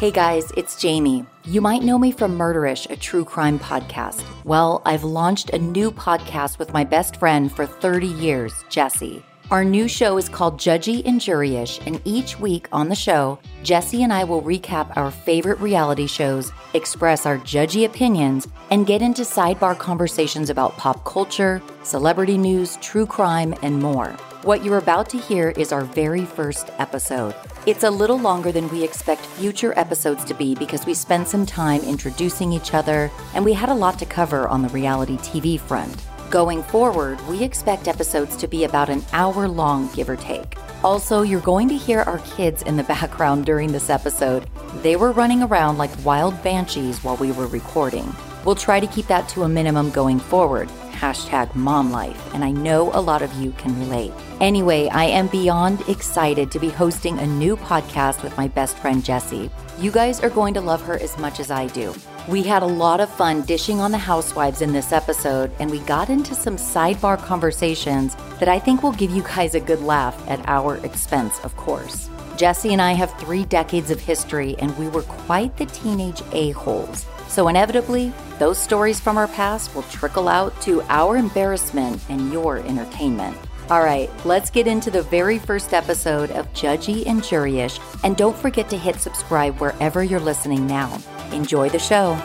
Hey guys, it's Jami. You might know me from Murderish, a true crime podcast. Well, I've launched a new podcast with my best friend for 30 years, Jessi. Our new show is called Judgey and Juryish, and each week on the show, Jessi and I will recap our favorite reality shows, express our judgy opinions, and get into sidebar conversations about pop culture, celebrity news, true crime, and more. What you're about to hear is our very first episode. It's a little longer than we expect future episodes to be because we spent some time introducing each other and we had a lot to cover on the reality TV front. Going forward, we expect episodes to be about an hour long, give or take. Also, you're going to hear our kids in the background during this episode. They were running around like wild banshees while we were recording. We'll try to keep that to a minimum going forward hashtag mom life, and I know a lot of you can relate. Anyway, I am beyond excited to be hosting a new podcast with my best friend Jessi. You guys are going to love her as much as I do. We had a lot of fun dishing on the housewives in this episode, and we got into some sidebar conversations that I think will give you guys a good laugh at our expense, of course. Jessi and I have three decades of history, and we were quite the teenage a-holes. So, inevitably, those stories from our past will trickle out to our embarrassment and your entertainment. All right, let's get into the very first episode of Judgey and Juryish, and don't forget to hit subscribe wherever you're listening now. Enjoy the show.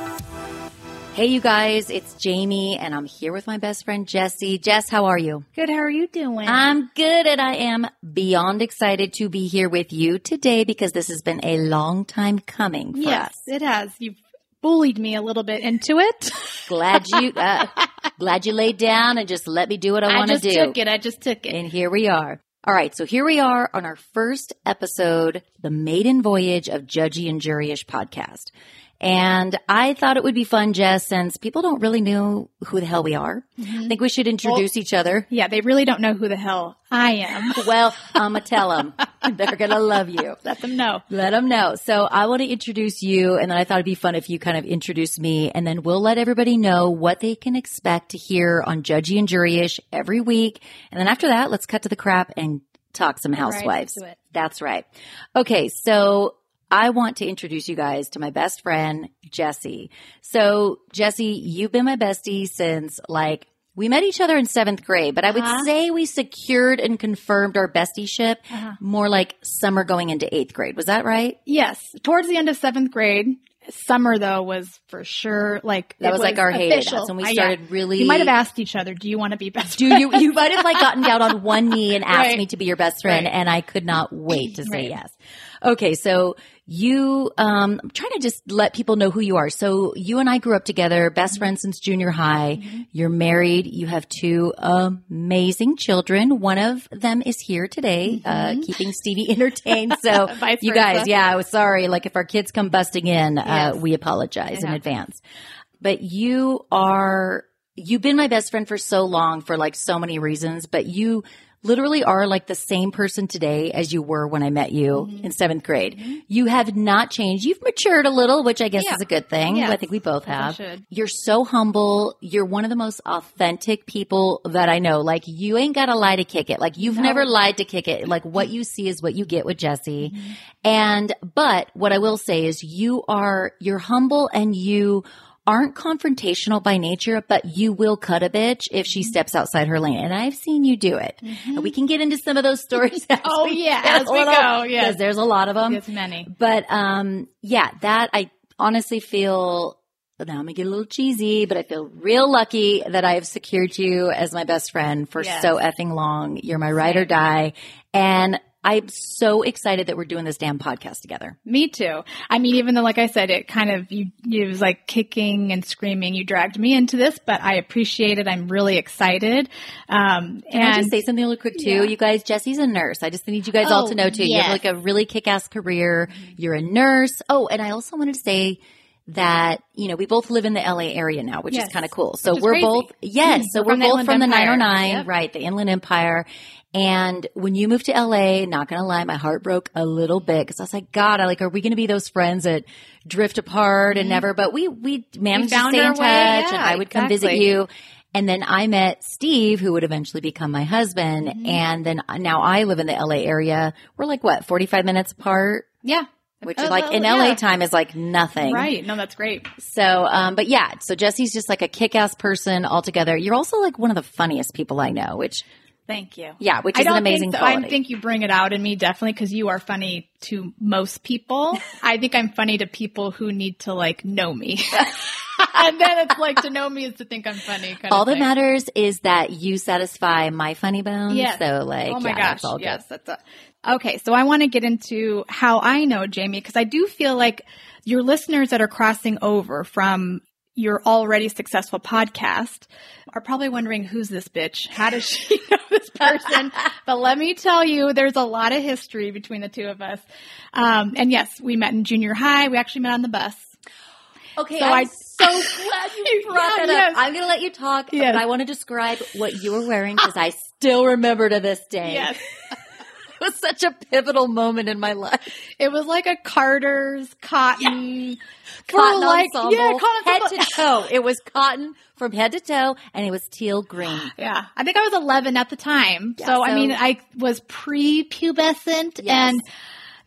Hey, you guys, it's Jami, and I'm here with my best friend Jessi. Jess, how are you? Good. How are you doing? I'm good, and I am beyond excited to be here with you today because this has been a long time coming. For yes, us. it has. You've bullied me a little bit into it. glad you uh, glad you laid down and just let me do what I, I want to do. I just took it. I just took it. And here we are. All right, so here we are on our first episode, the maiden voyage of Judgey and Juryish podcast. And I thought it would be fun, Jess, since people don't really know who the hell we are. Mm-hmm. I think we should introduce each other. yeah, they really don't know who the hell I am. Well, I'm going to tell them. They're going to love you. Let them know. Let them know. So I want to introduce you, and then I thought it'd be fun if you kind of introduce me, and then we'll let everybody know what they can expect to hear on Judgey and Juryish every week. And then after that, let's cut to the crap and talk some housewives. it. That's right. Okay, so I want to introduce you guys to my best friend, Jessi. So, Jessi, you've been my bestie since like we met each other in seventh grade, but I would Uh-huh. say we secured and confirmed our bestieship Uh-huh. more like summer going into eighth grade. Was that right? Yes, towards the end of seventh grade. Summer though was for sure like That it was like our heyday. official. That's when we Uh, yeah. started really. You might have asked each other, "Do you want to be best?" Do you? You might have like gotten down on one knee and asked Right. me to be your best friend, Right. and I could not wait to say Right. yes. Okay, so you, um, I'm trying to just let people know who you are. So you and I grew up together, best Mm-hmm. friends since junior high. You're married. You have two amazing children. One of them is here today, uh, keeping Stevie entertained. So Mm-hmm. You guys, yeah, I was sorry. Like if our kids come busting in, uh, we apologize in advance. But you are you've been my best friend for so long for like so many reasons, but you literally are like the same person today as you were when I met you Mm-hmm. in seventh grade. You have not changed. You've matured a little, which I guess Yeah. is a good thing. Yes. I think we both have. You're so humble. You're one of the most authentic people that I know. Like you ain't got to lie to kick it. Like you've No. never lied to kick it. Like what you see is what you get with Jessi. Mm-hmm. And, but what I will say is you are, you're humble and you aren't confrontational by nature, but you will cut a bitch if Mm-hmm. she steps outside her lane. And I've seen you do it. And we can get into some of those stories. Oh, we yeah, as we go, yes. Because there's a lot of them. There's many. But um, yeah, that I honestly feel. Now I'm gonna get a little cheesy, but I feel real lucky that I have secured you as my best friend for Yes. so effing long. You're my ride or die, and I'm so excited that we're doing this damn podcast together. Me too. I mean, even though, like I said, it kind of you, it was like kicking and screaming. You dragged me into this, but I appreciate it. I'm really excited. Um, Can and I just say something really quick too? Yeah. You guys, Jessi's a nurse. I just need you guys all Oh, to know too. You have like a really kick-ass career. You're a nurse. Oh, and I also wanted to say that, you know, we both live in the LA area now, which Yes. is kind of cool. So we're crazy. both, yes. Mhm. So We're we're, from the both Inland from the 909, Yep. right? The Inland Empire. And when you moved to LA, not gonna lie, my heart broke a little bit because I was like, God, I like, are we gonna be those friends that drift apart and never, but we, we managed to Mm-hmm. stay in touch way. and Yeah, I would come visit you. And then I met Steve, who would eventually become my husband. Mm-hmm. And then now I live in the LA area. We're like what, 45 minutes apart? yeah, which is Oh, like in yeah. LA time is like nothing. Right. No, that's great. So, um, but yeah, so Jessi's just like a kick-ass person altogether. You're also like one of the funniest people I know, which Thank you. Yeah, which is an amazing think so. I think you bring it out in me definitely because you are funny to most people. I think I'm funny to people who need to like know me. and then it's like to know me is to think I'm funny. Kind all that matters is that you satisfy my funny bones. Yes. So like, oh my yeah, gosh, that's all good. yes, that's a, okay. So I want to get into how I know Jami because I do feel like your listeners that are crossing over from your already successful podcast are probably wondering who's this bitch? How does she know this person? but let me tell you, there's a lot of history between the two of us. Um, and yes, we met in junior high. We actually met on the bus. Okay, So I'm I- so glad you brought Yeah, that yes. up. I'm going to let you talk, Yes. but I want to describe what you were wearing because I still remember to this day. Yes. Was such a pivotal moment in my life. It was like a Carter's cotton, for Cotton like, ensemble, yeah, cotton head ensemble. to toe. It was cotton from head to toe, and it was teal green. Yeah, I think I was 11 at the time. Yeah, so, I mean, I was pre-pubescent Yes. and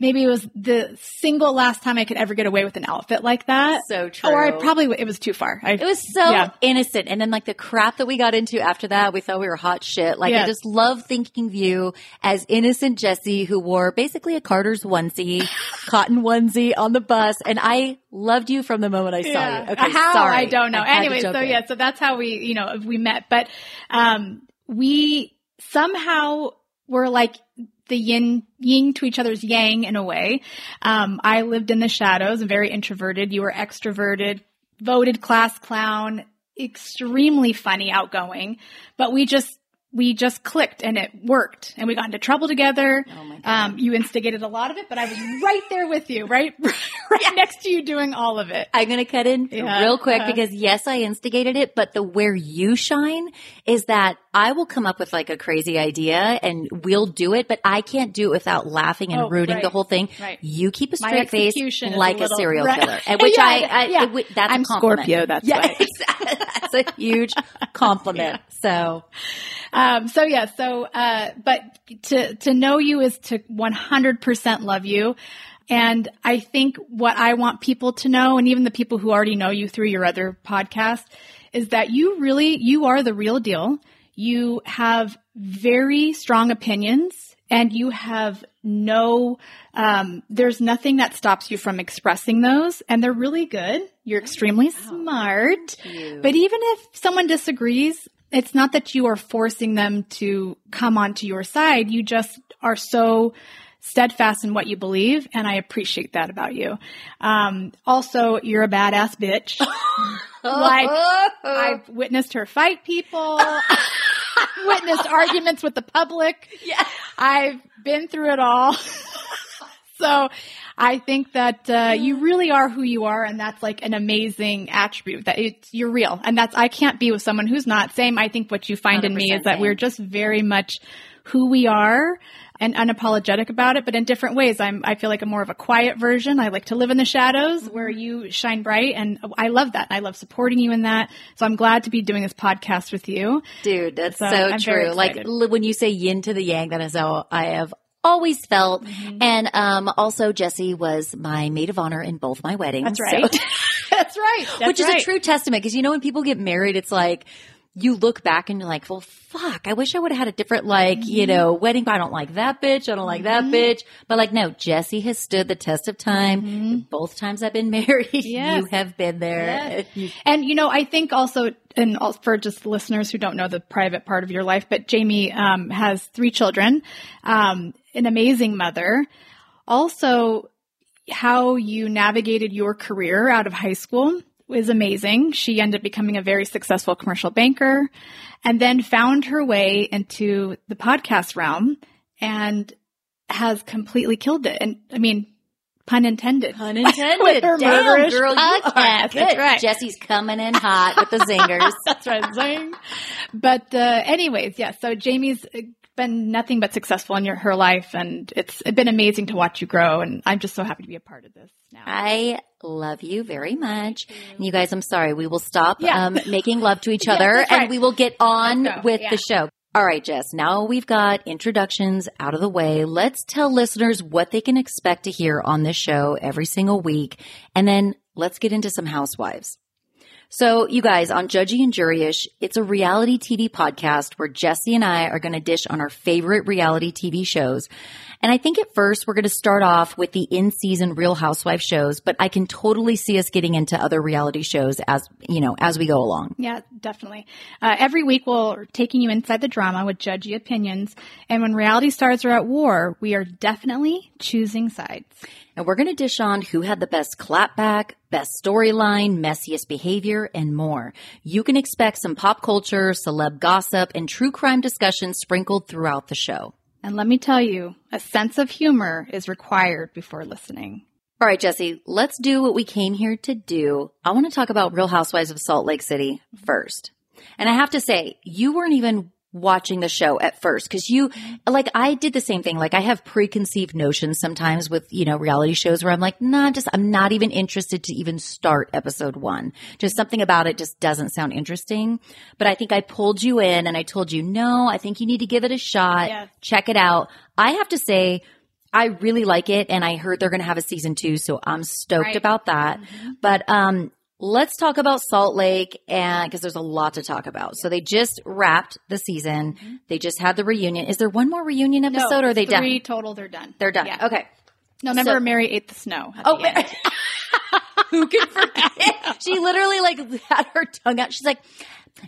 maybe it was the single last time I could ever get away with an outfit like that. So true. Or I probably, it was too far. I, It was so Yeah. innocent. And then like the crap that we got into after that, we thought we were hot shit. Like I just love thinking of you as innocent Jessi who wore basically a Carter's onesie, cotton onesie on the bus. And I loved you from the moment I saw Yeah. you. Okay. How? Sorry. I don't know. I Anyway, so in. yeah, so that's how we, you know, we met. But um we somehow were like the yin yin to each other's yang in a way. Um I lived in the shadows very introverted. You were extroverted, voted class clown, extremely funny, outgoing. But we just we just clicked and it worked and we got into trouble together. Oh my God. Um, you instigated a lot of it, but I was right there with you, right, right next to you doing all of it. I'm going to cut in Yeah. real quick Uh-huh. because yes, I instigated it, but the where you shine is that I will come up with like a crazy idea and we'll do it, but I can't do it without laughing and Oh, rooting right. the whole thing. Right. You keep a straight face is a like a, serial killer, and which Yeah, I, I yeah. it that's I'm a compliment. Scorpio, that's yeah, that's a huge compliment. So Um, so yeah, so, uh, but to, to know you is to 100% love you. And I think what I want people to know, and even the people who already know you through your other podcast, is that you really, you are the real deal. You have very strong opinions and you have no, um, there's nothing that stops you from expressing those and they're really good. You're extremely smart. But even if someone disagrees, it's not that you are forcing them to come onto your side. You just are so steadfast in what you believe, and I appreciate that about you. Um, also, you're a badass bitch. like I've witnessed her fight people, witnessed arguments with the public. Yeah. I've been through it all. so I think that uh, you really are who you are, and that's like an amazing attribute that it's you're real, and that's I can't be with someone who's not. Same. I think what you find in me is that same. we're just very much who we are and unapologetic about it, but in different ways. I'm I feel like I'm more of a quiet version. I like to live in the shadows Mm-hmm. where you shine bright, and I love that. I love supporting you in that. So I'm glad to be doing this podcast with you. Dude, that's So so, true. Like when you say yin to the yang, that is how I have always felt. Mm-hmm. And um, also, Jessi was my maid of honor in both my weddings. That's right. so- That's right. That's which is right. a true testament because you know when people get married, it's like you look back and you're like, well, fuck, I wish I would have had a different like you Mm-hmm. know wedding. I don't like that bitch. I don't like that bitch. But like, no, Jessi has stood the test of time. Both times I've been married, Mm-hmm. Yes. you have been there. Yes. And you know, I think also, and for just listeners who don't know the private part of your life, but Jami um, has three children, um, an amazing mother. Also, how you navigated your career out of high school was amazing. She ended up becoming a very successful commercial banker, and then found her way into the podcast realm and has completely killed it. And I mean, pun intended. Pun intended. With her Damn, girl, podcast. That's right. Jessi's coming in hot with the zingers. That's right, zing. But uh, anyways, yeah. So Jami's been nothing but successful in your, her life, and it's been amazing to watch you grow. And I'm just so happy to be a part of this now. I love you very much. And you guys, I'm sorry. We will stop Yeah. um, making love to each other right. and we will get on with Yeah. the show. All right, Jess, now we've got introductions out of the way. Let's tell listeners what they can expect to hear on this show every single week. And then let's get into some housewives. So, you guys, on Judgey and Juryish, it's a reality TV podcast where Jessi and I are going to dish on our favorite reality TV shows. And I think at first we're going to start off with the in-season Real Housewife shows, but I can totally see us getting into other reality shows as, you know, as we go along. Yeah, definitely. Uh, every week we're taking you inside the drama with judgy opinions. And when reality stars are at war, we are definitely choosing sides. And we're going to dish on who had the best clapback, best storyline, messiest behavior, and more. You can expect some pop culture, celeb gossip, and true crime discussion sprinkled throughout the show. And let me tell you, a sense of humor is required before listening. All right, Jessi, let's do what we came here to do. I want to talk about Real Housewives of Salt Lake City first. And I have to say, you weren't even watching the show at first because you like I did the same thing. Like I have preconceived notions sometimes with you know reality shows where I'm like no nah, just I'm not even interested to even start episode 1 just something about it just doesn't sound interesting. But I think I pulled you in and I told you no I think you need to give it a shot. Yes. check it out. I have to say I really like it and I heard they're going to have a season 2 so I'm stoked Right. about that. But um Let's talk about Salt Lake and because there's a lot to talk about. So they just wrapped the season. Mm-hmm. They just had the reunion. Is there one more reunion episode or are they done? three total, they're done. They're done. Yeah. Okay. No, remember So- Mary ate the snow. Oh, the who can forget? she literally like had her tongue out. She's like,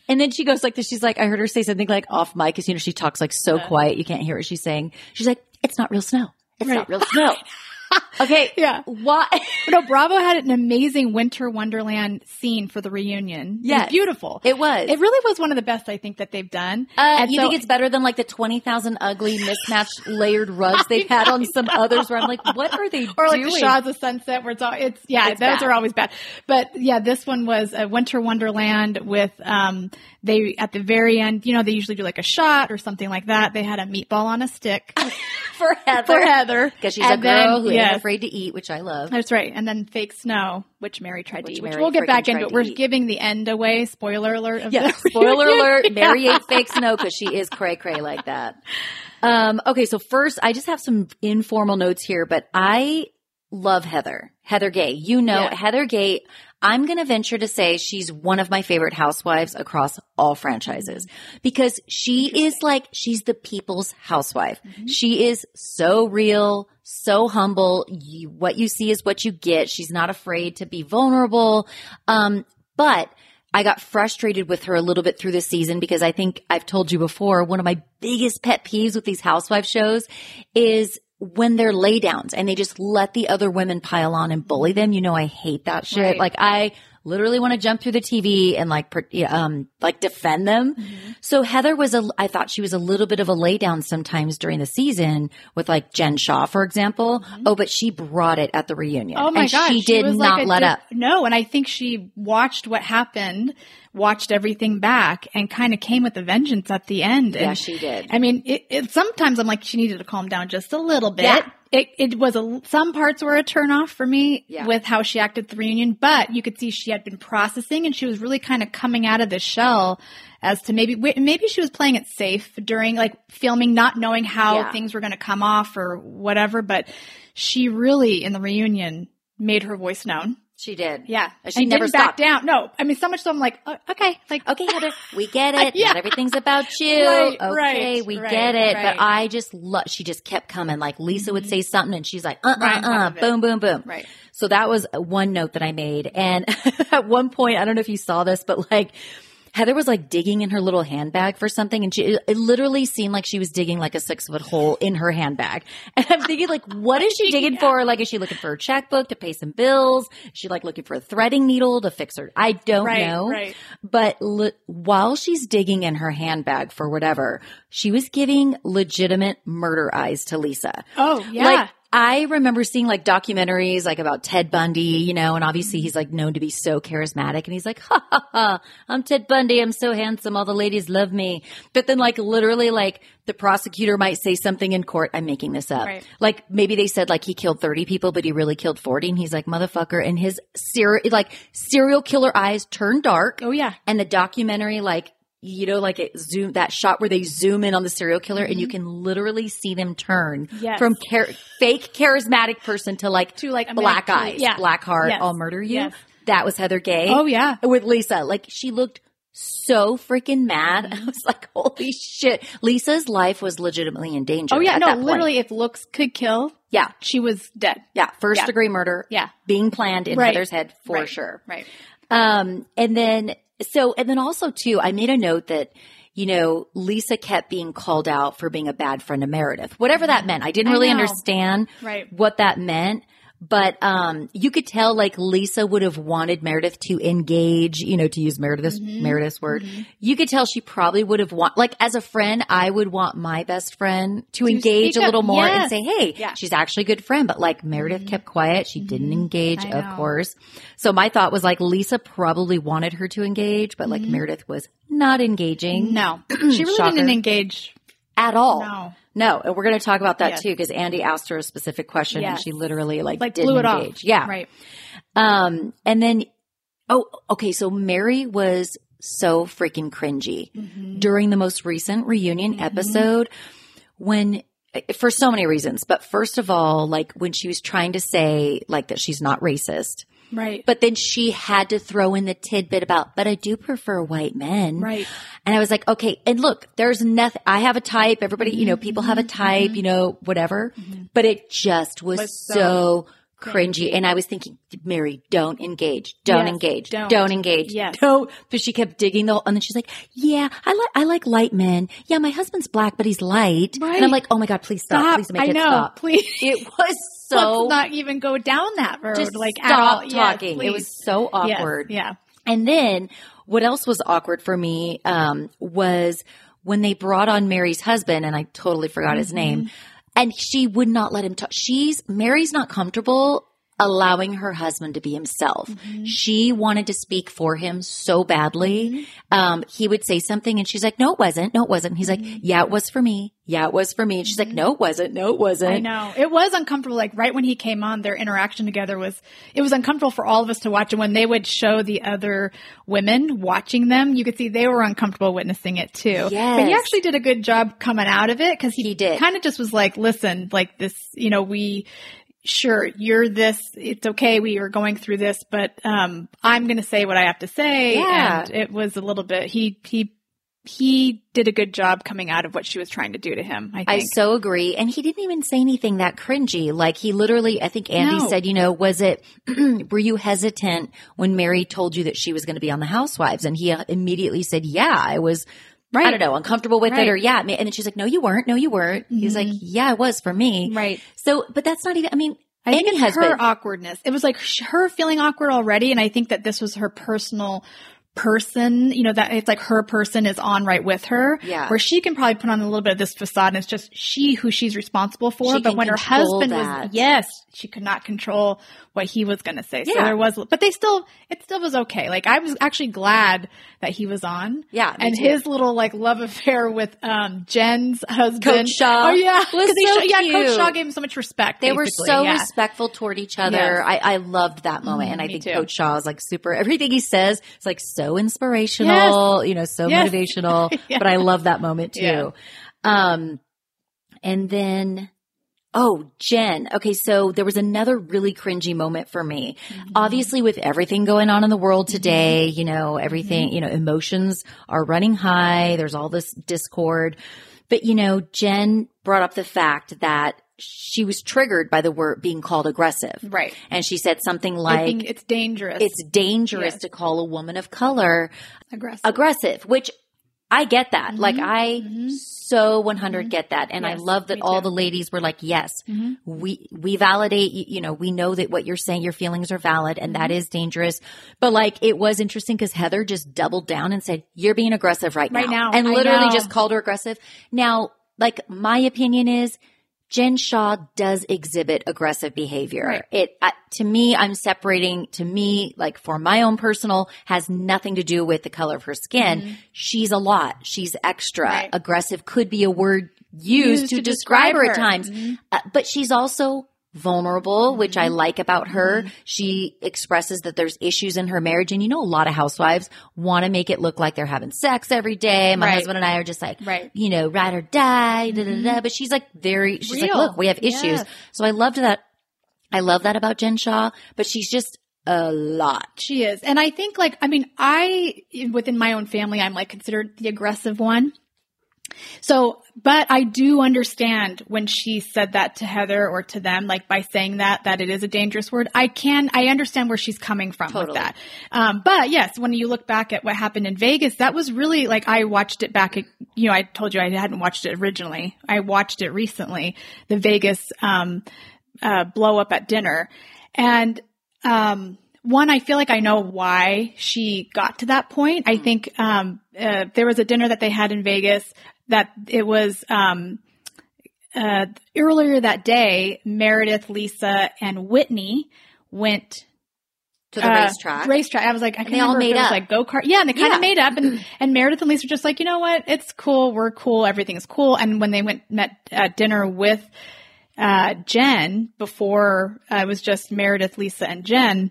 and then she goes like this. She's like, I heard her say something like off mic because you know she talks like so quiet you can't hear what she's saying. She's like, it's not real snow. It's Right. not real snow. okay. Yeah. Why? no, Bravo had an amazing Winter Wonderland scene for the reunion. Yeah. Beautiful. It was. It really was one of the best I think that they've done. Uh, And you so- think it's better than like the 20,000 ugly mismatched layered rugs they've had on some others where I'm like, what are they or like doing? the Shahs of Sunset, where it's all it's yeah, It's those bad. are always bad. But yeah, this one was a Winter Wonderland with um they at the very end, you know, they usually do like a shot or something like that. They had a meatball on a stick for Heather. for Heather Because she's And a girl then- who yes, ain't afraid to eat, which I love. That's right. And then fake snow, which Mary tried Which to eat, which we'll get back into. We're giving the end away. Spoiler alert. Of Yeah. Spoiler alert. Mary ate fake snow because she is cray cray like that. Um, okay. So first, I just have some informal notes here, but I love Heather. Heather Gay. You know, Yeah. Heather Gay, I'm going to venture to say she's one of my favorite housewives across all franchises because she is like, she's the people's housewife. She is so real, so humble. You, what you see is what you get. She's not afraid to be vulnerable. Um, but I got frustrated with her a little bit through the season because I think I've told you before, one of my biggest pet peeves with these housewife shows is when they're laydowns and they just let the other women pile on and bully them. You know, I hate that shit. Right. Like I literally want to jump through the TV and like, um, like defend them. So Heather was a, I thought she was a little bit of a laydown sometimes during the season with like Jen Shah, for example. Oh, but she brought it at the reunion. Oh my and gosh, She did was not like let di- up. No, and I think she watched what happened, watched everything back, and kind of came with a vengeance at the end. Yeah, she did. I mean, it, it, sometimes I'm like, she needed to calm down just a little bit. Yeah. It, it was a, some parts were a turnoff for me Yeah. with how she acted at the reunion, but you could see she had been processing and she was really kind of coming out of the shell as to maybe, maybe she was playing it safe during like filming, not knowing how Yeah. things were going to come off or whatever, but she really in the reunion made her voice known. She did. Yeah. She and never stopped. down. No, I mean, so much so I'm like, uh, okay, like, Okay, Heather, we get it. Yeah. Not everything's about you. Right, okay, right, we right, get it. But I just love, she just kept coming. Like Lisa would say something and she's like, uh, uh, uh, top of it. boom, boom, boom. Right. So that was one note that I made. And at one point, I don't know if you saw this, but like, Heather was like digging in her little handbag for something and she, it literally seemed like she was digging like a six foot hole in her handbag. And I'm thinking like, what is she digging for? Like, is she looking for a checkbook to pay some bills? Is she like looking for a threading needle to fix her? I don't Right, know. right. But li- while she's digging in her handbag for whatever, she was giving legitimate murder eyes to Lisa. oh, yeah. Like, I remember seeing like documentaries like about Ted Bundy, you know, and obviously he's like known to be so charismatic and he's like, ha ha ha, I'm Ted Bundy. I'm so handsome. All the ladies love me. But then like literally like the prosecutor might say something in court. I'm making this up. Right. Like maybe they said like he killed 30 people, but he really killed 40. And he's like, motherfucker. And his serial, like serial killer eyes turn dark. oh, yeah. And the documentary like you know, like it zoom that shot where they zoom in on the serial killer and you can literally see them turn Mm-hmm. Yes. from char- fake charismatic person to like To, like, black man- eyes, yeah. black heart, Yes. I'll murder you. Yes. That was Heather Gay. Oh, yeah. with Lisa. Like she looked so freaking mad. Mm-hmm. I was like, holy shit. Lisa's life was legitimately in danger. Oh yeah, no, literally, if looks could kill, Yeah. she was dead. Yeah. First Yeah. degree murder. Yeah. Being planned in Right. Heather's head for Right. sure. Right. Um, and then, so, and then also too, I made a note that, you know, Lisa kept being called out for being a bad friend of Meredith, whatever that meant. I didn't really know. understand Right. what that meant. But um, you could tell like Lisa would have wanted Meredith to engage, you know, to use Meredith's Mm-hmm. Meredith's word. You could tell she probably would have want like as a friend, I would want my best friend to, engage a little up. more and say, "Hey, Yeah. she's actually a good friend." But like Meredith kept quiet; she didn't engage, I of know. course. So my thought was like Lisa probably wanted her to engage, but like Meredith was not engaging No, she really Shocker. didn't engage. at all. No. No, and we're going to talk about that Yes. too because Andy asked her a specific question and she literally like, Like didn't blew it engage. off. Yeah. Right. Um, and then, oh, okay. So Mary was so freaking cringy Mm-hmm. during the most recent reunion episode when, for so many reasons, but first of all, like when she was trying to say like that she's not racist, Right. but then she had to throw in the tidbit about, but I do prefer white men. Right. And I was like, okay. And look, there's nothing, I have a type. Everybody, you know, mm-hmm. people have a type, you mm-hmm. know, whatever. Mm-hmm. But it just was, Was so, so cringy. And I was thinking, Mary, don't engage. Don't Yes, engage. Don't. don't. engage. Yes. Don't. But she kept digging the, and then she's like, yeah, I like, I like light men. Yeah, my husband's black, but he's light. And I'm like, oh my God, please stop. Stop. Please make I it know. stop. Please. It was so, Let's not even go down that road. just like at stop all. Yes, talking. it was so Yes, awkward. Yeah. And then what else was awkward for me um, was when they brought on Mary's husband, and I totally forgot his name, and she would not let him talk. She's Mary's not comfortable allowing her husband to be himself. Mm-hmm. She wanted to speak for him so badly. Mm-hmm. Um, he would say something and she's like, no, it wasn't. No, it wasn't. He's like, mm-hmm. yeah, it was for me. Yeah, it was for me. And she's like, no, it wasn't. No, it wasn't. I know. It was uncomfortable. Like right when he came on, their interaction together was, it was uncomfortable for all of us to watch. And when they would show the other women watching them, you could see they were uncomfortable witnessing it too. But he actually did a good job coming out of it because he, He did. kind of just was like, listen, like this, you know, we, sure, you're this, it's okay. We are going through this, but, um, I'm going to say what I have to say. Yeah. And it was a little bit, he, he, he did a good job coming out of what she was trying to do to him. I think. I so agree. And he didn't even say anything that cringy. Like he literally, I think Andy No. said, you know, was it, were you hesitant when Mary told you that she was going to be on the Housewives? And he uh, immediately said, yeah, I was, I don't know, uncomfortable with Right. it or yeah. And then she's like, no, you weren't. No, you weren't. He's like, mm-hmm. yeah, it was for me. Right. So, but that's not even, I mean, I think it's husband. her awkwardness. It was like her feeling awkward already, and I think that this was her personal person. You know that it's like her person is on right with her. Yeah. Where she can probably put on a little bit of this facade, and it's just she who she's responsible for. She but when her husband that. was, yes, she could not control what he was going to say. So there was, but they still, it still was okay. Like I was actually glad that he was on. Yeah, and too. his little like love affair with um Jen's husband, Coach Shah Oh yeah, was so yeah, Coach. Shah gave him so much respect. They were so yeah. respectful toward each other. Yes. I, I loved that moment. and I think too. Coach Shah is like super, everything he says is like so inspirational, you know, so Yes. motivational, Yeah. but I love that moment too. Yeah. Um, and then, oh, Jen. Okay. So there was another really cringy moment for me. Mm-hmm. Obviously with everything going on in the world today, you know, everything, Mm-hmm. you know, emotions are running high. There's all this discord. But you know, Jen brought up the fact that she was triggered by the word being called aggressive. Right. And she said something I like, think it's dangerous. it's dangerous Yes. to call a woman of color aggressive. aggressive, which I get that. Like I so 100 get that. And I Mm-hmm. Love that all. Mm-hmm. the ladies were like, yes, we, we validate, you, know, we know that what you're saying, your feelings are valid and Mm-hmm. that is dangerous. But like it was interesting because Heather just doubled down and said, you're being aggressive right, Right now. And literally just called her aggressive. Now, like my opinion is, Jen Shah does exhibit aggressive behavior. Right. It uh, to me, I'm separating. To me, like for my own personal, has nothing to do with the color of her skin. She's a lot. She's extra. Mm-hmm. Right. Aggressive could be a word used, Used to, to describe, describe her at times, Mhm. uh, but she's also vulnerable, which I mm-hmm. like about her. Mm-hmm. She expresses that there's issues in her marriage. And you know, a lot of housewives want to make it look like they're having sex every day. My Right. husband and I are just like, Right. you know, ride or die, da, da, da. Mm-hmm. But she's like very, she's like, Real. look, we have issues. Yes. So I loved that. I love that about Jen Shah, but she's just a lot. She is. And I think like, I mean, I, within my own family, I'm like considered the aggressive one. So, but I do understand when she said that to Heather or to them, like by saying that, that it is a dangerous word. I can, I understand where she's coming from Totally. with that. Um, but yes, when you look back at what happened in Vegas, that was really like, I watched it back, you know, I told you I hadn't watched it originally. I watched it recently, the Vegas, um, uh, blow up at dinner. And, um, one, I feel like I know why she got to that point. I think, um, uh, there was a dinner that they had in Vegas that it was, um, uh, earlier that day, Meredith, Lisa, and Whitney went To the uh, racetrack. Racetrack. I was like, I can't they all made up. like go kart. Yeah, and they kind Yeah. of made up. And and Meredith and Lisa were just like, you know what? It's cool. We're cool. Everything's cool. And when they went met at dinner with uh, Jen before uh, it was just Meredith, Lisa, and Jen.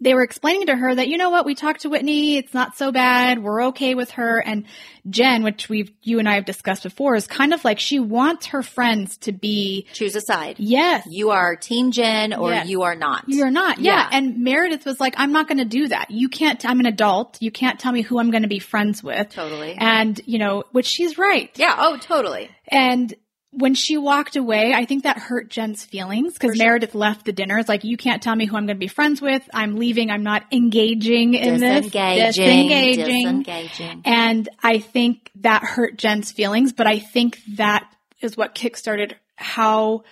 They were explaining to her that you know what we talked to Whitney, it's not so bad, we're okay with her, and Jen, which we've you and I have discussed before, is kind of like she wants her friends to be Choose a side. yes, You are Team Jen or Yes. you are not. you're not. Yeah. Yeah. And Meredith was like, I'm not going to do that. You can't, I'm an adult. You can't tell me who I'm going to be friends with. Totally. And, you know, which she's right. yeah. Oh, totally. And when she walked away, I think that hurt Jen's feelings because Meredith left the dinner. It's like, you can't tell me who I'm going to be friends with. I'm leaving. I'm not engaging in this. Disengaging. Disengaging. Disengaging. And I think that hurt Jen's feelings, but I think that is what kickstarted how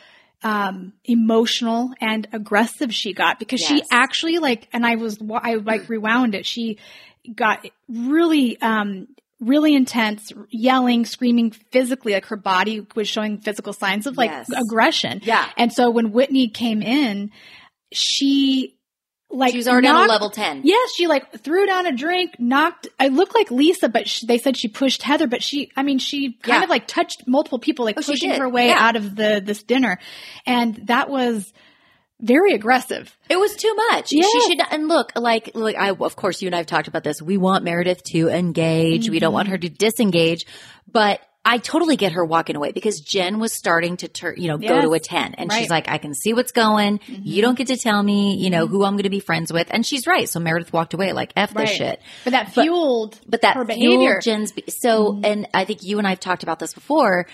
um emotional and aggressive she got because she actually like and I was I like rewound it she got really um really intense yelling screaming physically like her body was showing physical signs of like Yes. aggression Yeah. and so when Whitney came in she like She was already on a level 10. Yes, she like threw down a drink, knocked. I looked like Lisa, but sh they said she pushed Heather. But she, I mean, she kind Yeah. of like touched multiple people, like Oh, pushing her way Yeah. out of the this dinner, and that was very aggressive. It was too much. Yes. She should and look like like I of course you and I have talked about this. We want Meredith to engage. We don't want mm-hmm. her to disengage, but I totally get her walking away because Jen was starting to turn, you know, go to a 10 and she's like, I can see what's going. You don't mm-hmm. get to tell me, you know, mm-hmm. who I'm going to be friends with. And she's right. So Meredith walked away like, F this shit. But that fueled, But that her fueled behavior. Jen's be- so, and I think you and I have talked about this before.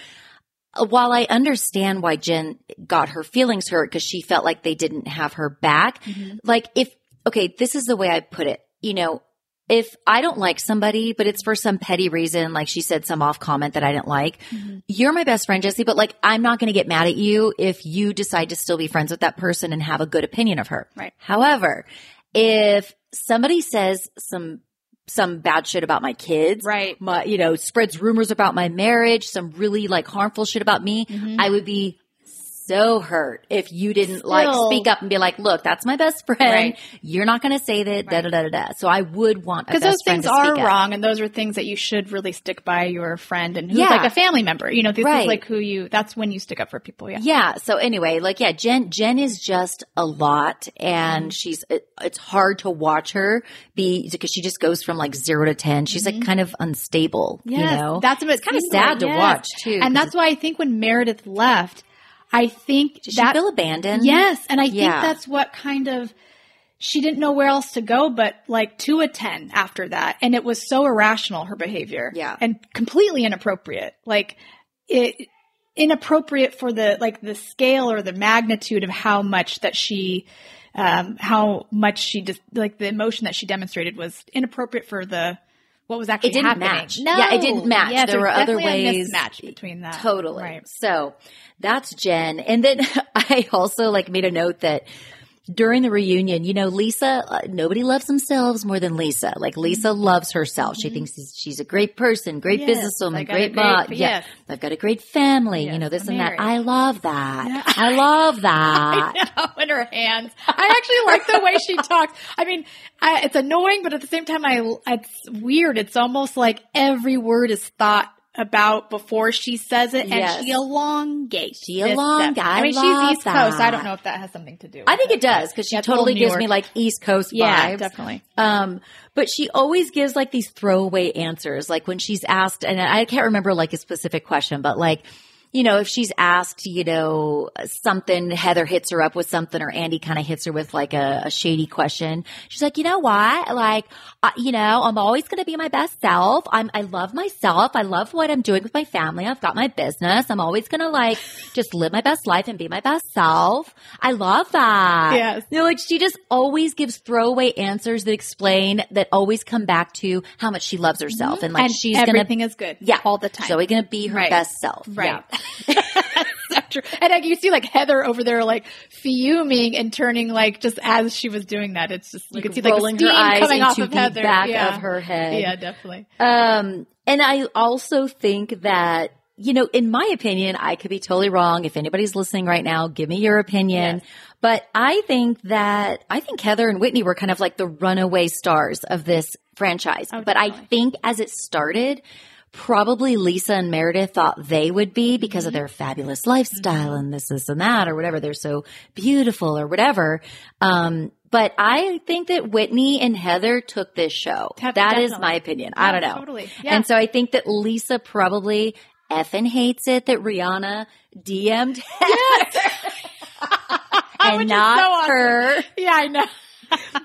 While I understand why Jen got her feelings hurt because she felt like they didn't have her back, mm-hmm. like if okay, this is the way I put it. You know, if I don't like somebody, but it's for some petty reason, like she said some off comment that I didn't like, mm-hmm. you're my best friend, Jessi, but like I'm not going to get mad at you if you decide to still be friends with that person and have a good opinion of her. Right. However, if somebody says some some bad shit about my kids, Right. My, you know, spreads rumors about my marriage, some really like harmful shit about me, Mm-hmm. I would be so hurt if you didn't like speak up and be like, look, that's my best friend. Right. You're not going to say that, da da da da da. So I would want because those things are speak up. wrong, and those are things that you should really stick by your friend and who's Yeah. like a family member. You know, this Right. is like who you. That's when you stick up for people. Yeah. Yeah. So anyway, like, yeah, Jen, Jen is just a lot and Mm-hmm. she's, it, it's hard to watch her be, because she just goes from like zero to 10. She's like kind of unstable, Yes, you know? that's what it's kind of seems like, sad to yes. watch too. And that's why I think when Meredith left, I think Did she that feel abandoned? Yes, and I think that's what kind of she didn't know where else to go but like to a 10 after that and it was so irrational her behavior Yeah. and completely inappropriate like it inappropriate for the like the scale or the magnitude of how much that she um how much she just like the emotion that she demonstrated was inappropriate for the what was actually It didn't happening. match. No. Yeah, it didn't match. Yes, There were other ways- mismatch between that. Totally. Right. So that's Jen. And then I also like made a note that during the reunion, you know, Lisa, uh, nobody loves themselves more than Lisa. Like Lisa loves herself. She thinks she's, she's a great person, great Mm-hmm. Yes, businesswoman, I got a great mom. yes. Yeah. I've got a great family, you know, this I'm and that. I love that. Yeah. I love that. I know, in her hands. I actually like the way she talks. I mean, I, it's annoying, but at the same time, I it's weird. It's almost like every word is thought about before she says it, and Yes. she elongates. She elongates. I mean, she's East Coast. I don't know if that has something to do. with I think it does because she Yeah, it's all totally gives York. me like East Coast Yeah, vibes. definitely. Um, but she always gives like these throwaway answers. Like when she's asked, and I can't remember like a specific question, but like, you know, if she's asked, you know, something, Heather hits her up with something or Andy kind of hits her with like a, a shady question. She's like, you know what? Like, I, you know, I'm always going to be my best self. I'm, I love myself. I love what I'm doing with my family. I've got my business. I'm always going to like just live my best life and be my best self. I love that. Yes. You know, like she just always gives throwaway answers that explain that always come back to how much she loves herself mm-hmm. and like and she's gonna everything is good. yeah all the time. She's always gonna be her Right. best self. Right. Yeah. And like, you see like Heather over there like fuming and turning like just as she was doing that. It's just you Like could see like the rolling her steam eyes coming off of the Heather. back yeah. of her head. Yeah, definitely. Um, and I also think that, you know, in my opinion, I could be totally wrong. If anybody's listening right now, give me your opinion. Yes. But I think that, I think Heather and Whitney were kind of like the runaway stars of this franchise. Oh, but I think as it started, probably Lisa and Meredith thought they would be because Mm-hmm. of their fabulous lifestyle and this, this and that or whatever. They're so beautiful or whatever. Um, but I think that Whitney and Heather took this show. That is definitely. my opinion. I don't know. totally. Yeah. And so I think that Lisa probably effing hates it that Rihanna DM'd and Which is not so awesome. her. Yeah, I know.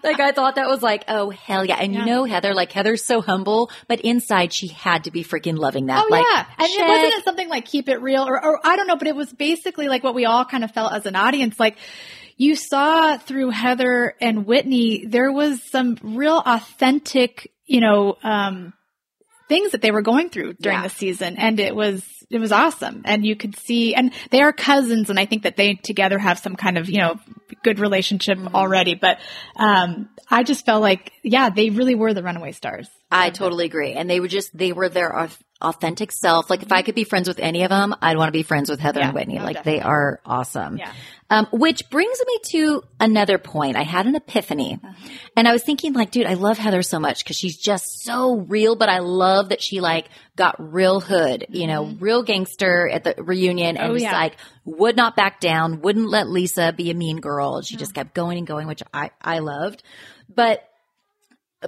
Like I thought that was like, oh hell yeah. And Yeah. you know Heather, like Heather's so humble, but inside she had to be freaking loving that. Oh like, yeah, and check. it wasn't it something like keep it real, or, or I don't know, but it was basically like what we all kind of felt as an audience. Like you saw through Heather and Whitney, there was some real authentic, you know, um, things that they were going through during Yeah. the season, and it was it was awesome. And you could see, and they are cousins, and I think that they together have some kind of you know good relationship Mm-hmm. already. But um, I just felt like, yeah, they really were the runaway stars. I totally agree. And they were just, they were their authentic self. Like if I could be friends with any of them, I'd want to be friends with Heather Yeah. and Whitney. Oh, like they are awesome. Yeah. Um, which brings me to another point. I had an epiphany and I was thinking like, dude, I love Heather so much because she's just so real, but I love that she like got real hood, you know, real gangster at the reunion and Mm-hmm. Oh, was yeah. like, would not back down, wouldn't let Lisa be a mean girl. She just kept going and going, which I, I loved. But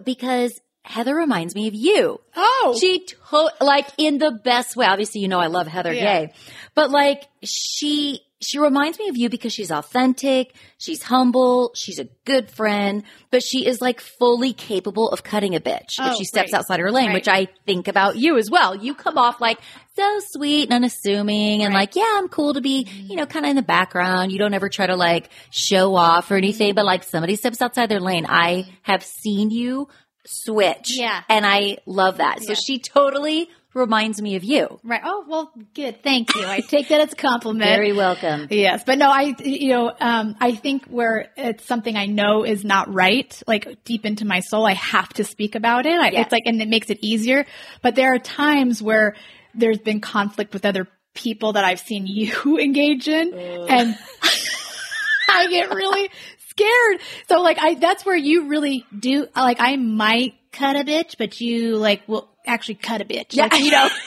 because Heather reminds me of you. Oh, She to- like in the best way. Obviously, you know I love Heather Yeah. Gay, but like she she reminds me of you because she's authentic, she's humble, she's a good friend, but she is like fully capable of cutting a bitch if Oh, she steps right. outside her lane, Right. which I think about you as well. You come off like so sweet and unassuming and Right. like, yeah, I'm cool to be, you know, kind of in the background. You don't ever try to like show off or anything, but like somebody steps outside their lane. I have seen you switch. Yeah. And I love that. So Yeah. she totally reminds me of you. Right. Oh, well, good. Thank you. I take that as a compliment. Very welcome. Yes, but no, I, you know, um, I think where it's something I know is not right, like deep into my soul, I have to speak about it. I, Yes. It's like, and it makes it easier. But there are times where there's been conflict with other people that I've seen you engage in, and I get really scared. So like, I that's where you really do. Like, I might cut a bitch, but you like will actually cut a bitch. Yeah. Like, you know.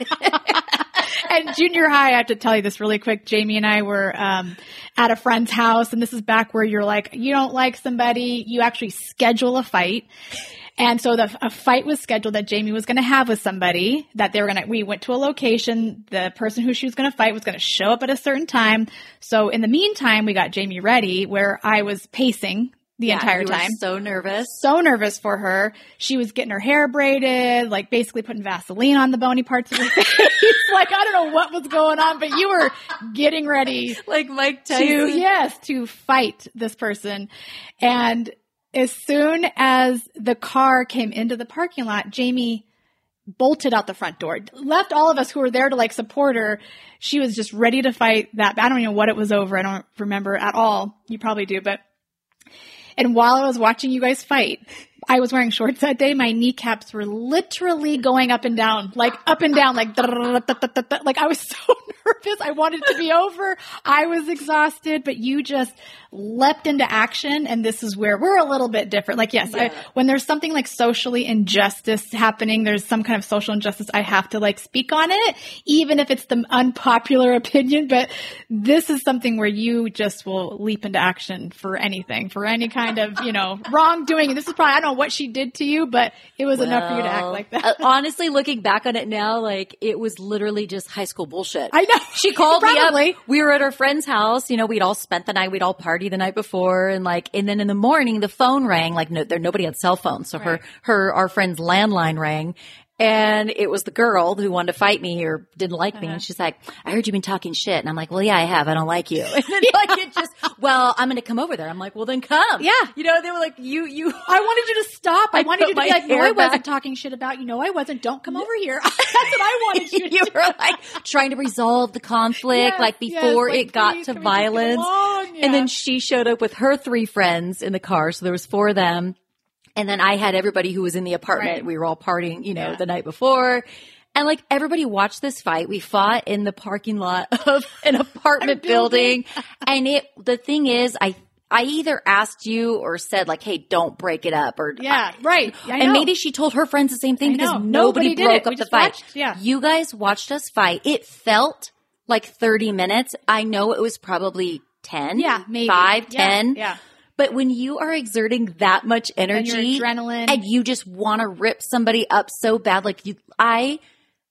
and junior high, I have to tell you this really quick. Jami and I were um, at a friend's house, and this is back where you're like, you don't like somebody, you actually schedule a fight. And so the a fight was scheduled that Jami was going to have with somebody that they were going to. We went to a location. The person who she was going to fight was going to show up at a certain time. So in the meantime, we got Jami ready, where I was pacing the entire time so nervous. so nervous for her. She was getting her hair braided, like basically putting Vaseline on the bony parts of her face. like I don't know what was going on, but you were getting ready Like Mike to yes to fight this person. And as soon as the car came into the parking lot, Jami bolted out the front door, left all of us who were there to like support her. She was just ready to fight that. I don't even know what it was over. I don't remember at all. You probably do, but and while I was watching you guys fight, I was wearing shorts that day. My kneecaps were literally going up and down, like up and down, like like I was so nervous. I wanted to be over. I was exhausted, but you just leapt into action, and this is where we're a little bit different. Like, yes, yeah. I, when there's something like socially injustice happening, there's some kind of social injustice. I have to like speak on it, even if it's the unpopular opinion. But this is something where you just will leap into action for anything, for any kind of you know wrongdoing. And this is probably I don't what she did to you, but it was well, enough for you to act like that. Uh, honestly, looking back on it now, like it was literally just high school bullshit. I know. She called me up. We were at her friend's house. You know, we'd all spent the night. We'd all party the night before, and like, and then in the morning, the phone rang. Like, no, there nobody had cell phones, so right. her her our friend's landline rang, and it was the girl who wanted to fight me or didn't like uh-huh. me. And she's like, I heard you've been talking shit. And I'm like, well, yeah, I have. I don't like you. And then like it just, well, I'm going to come over there. I'm like, well, then come. Yeah. You know, they were like, you, you. I wanted you to stop. I, I wanted you to be like, no, I wasn't talking shit about you. No, I wasn't. Don't come over here. That's what I wanted you to you were like trying to resolve the conflict, yes, like before yes, like, it got to violence. Yeah. And then she showed up with her three friends in the car. So there was four of them. And then I had everybody who was in the apartment. Right. We were all partying, you know, yeah. the night before. And like everybody watched this fight. We fought in the parking lot of an apartment building. and it, the thing is, I, I either asked you or said like, "Hey, don't break it up," or yeah, I, right. I and maybe she told her friends the same thing because nobody, nobody broke up the fight. Watched, yeah, you guys watched us fight. It felt like thirty minutes. I know it was probably ten. Yeah, maybe five, yeah, ten. Yeah. But when you are exerting that much energy, and adrenaline, and you just want to rip somebody up so bad, like you, I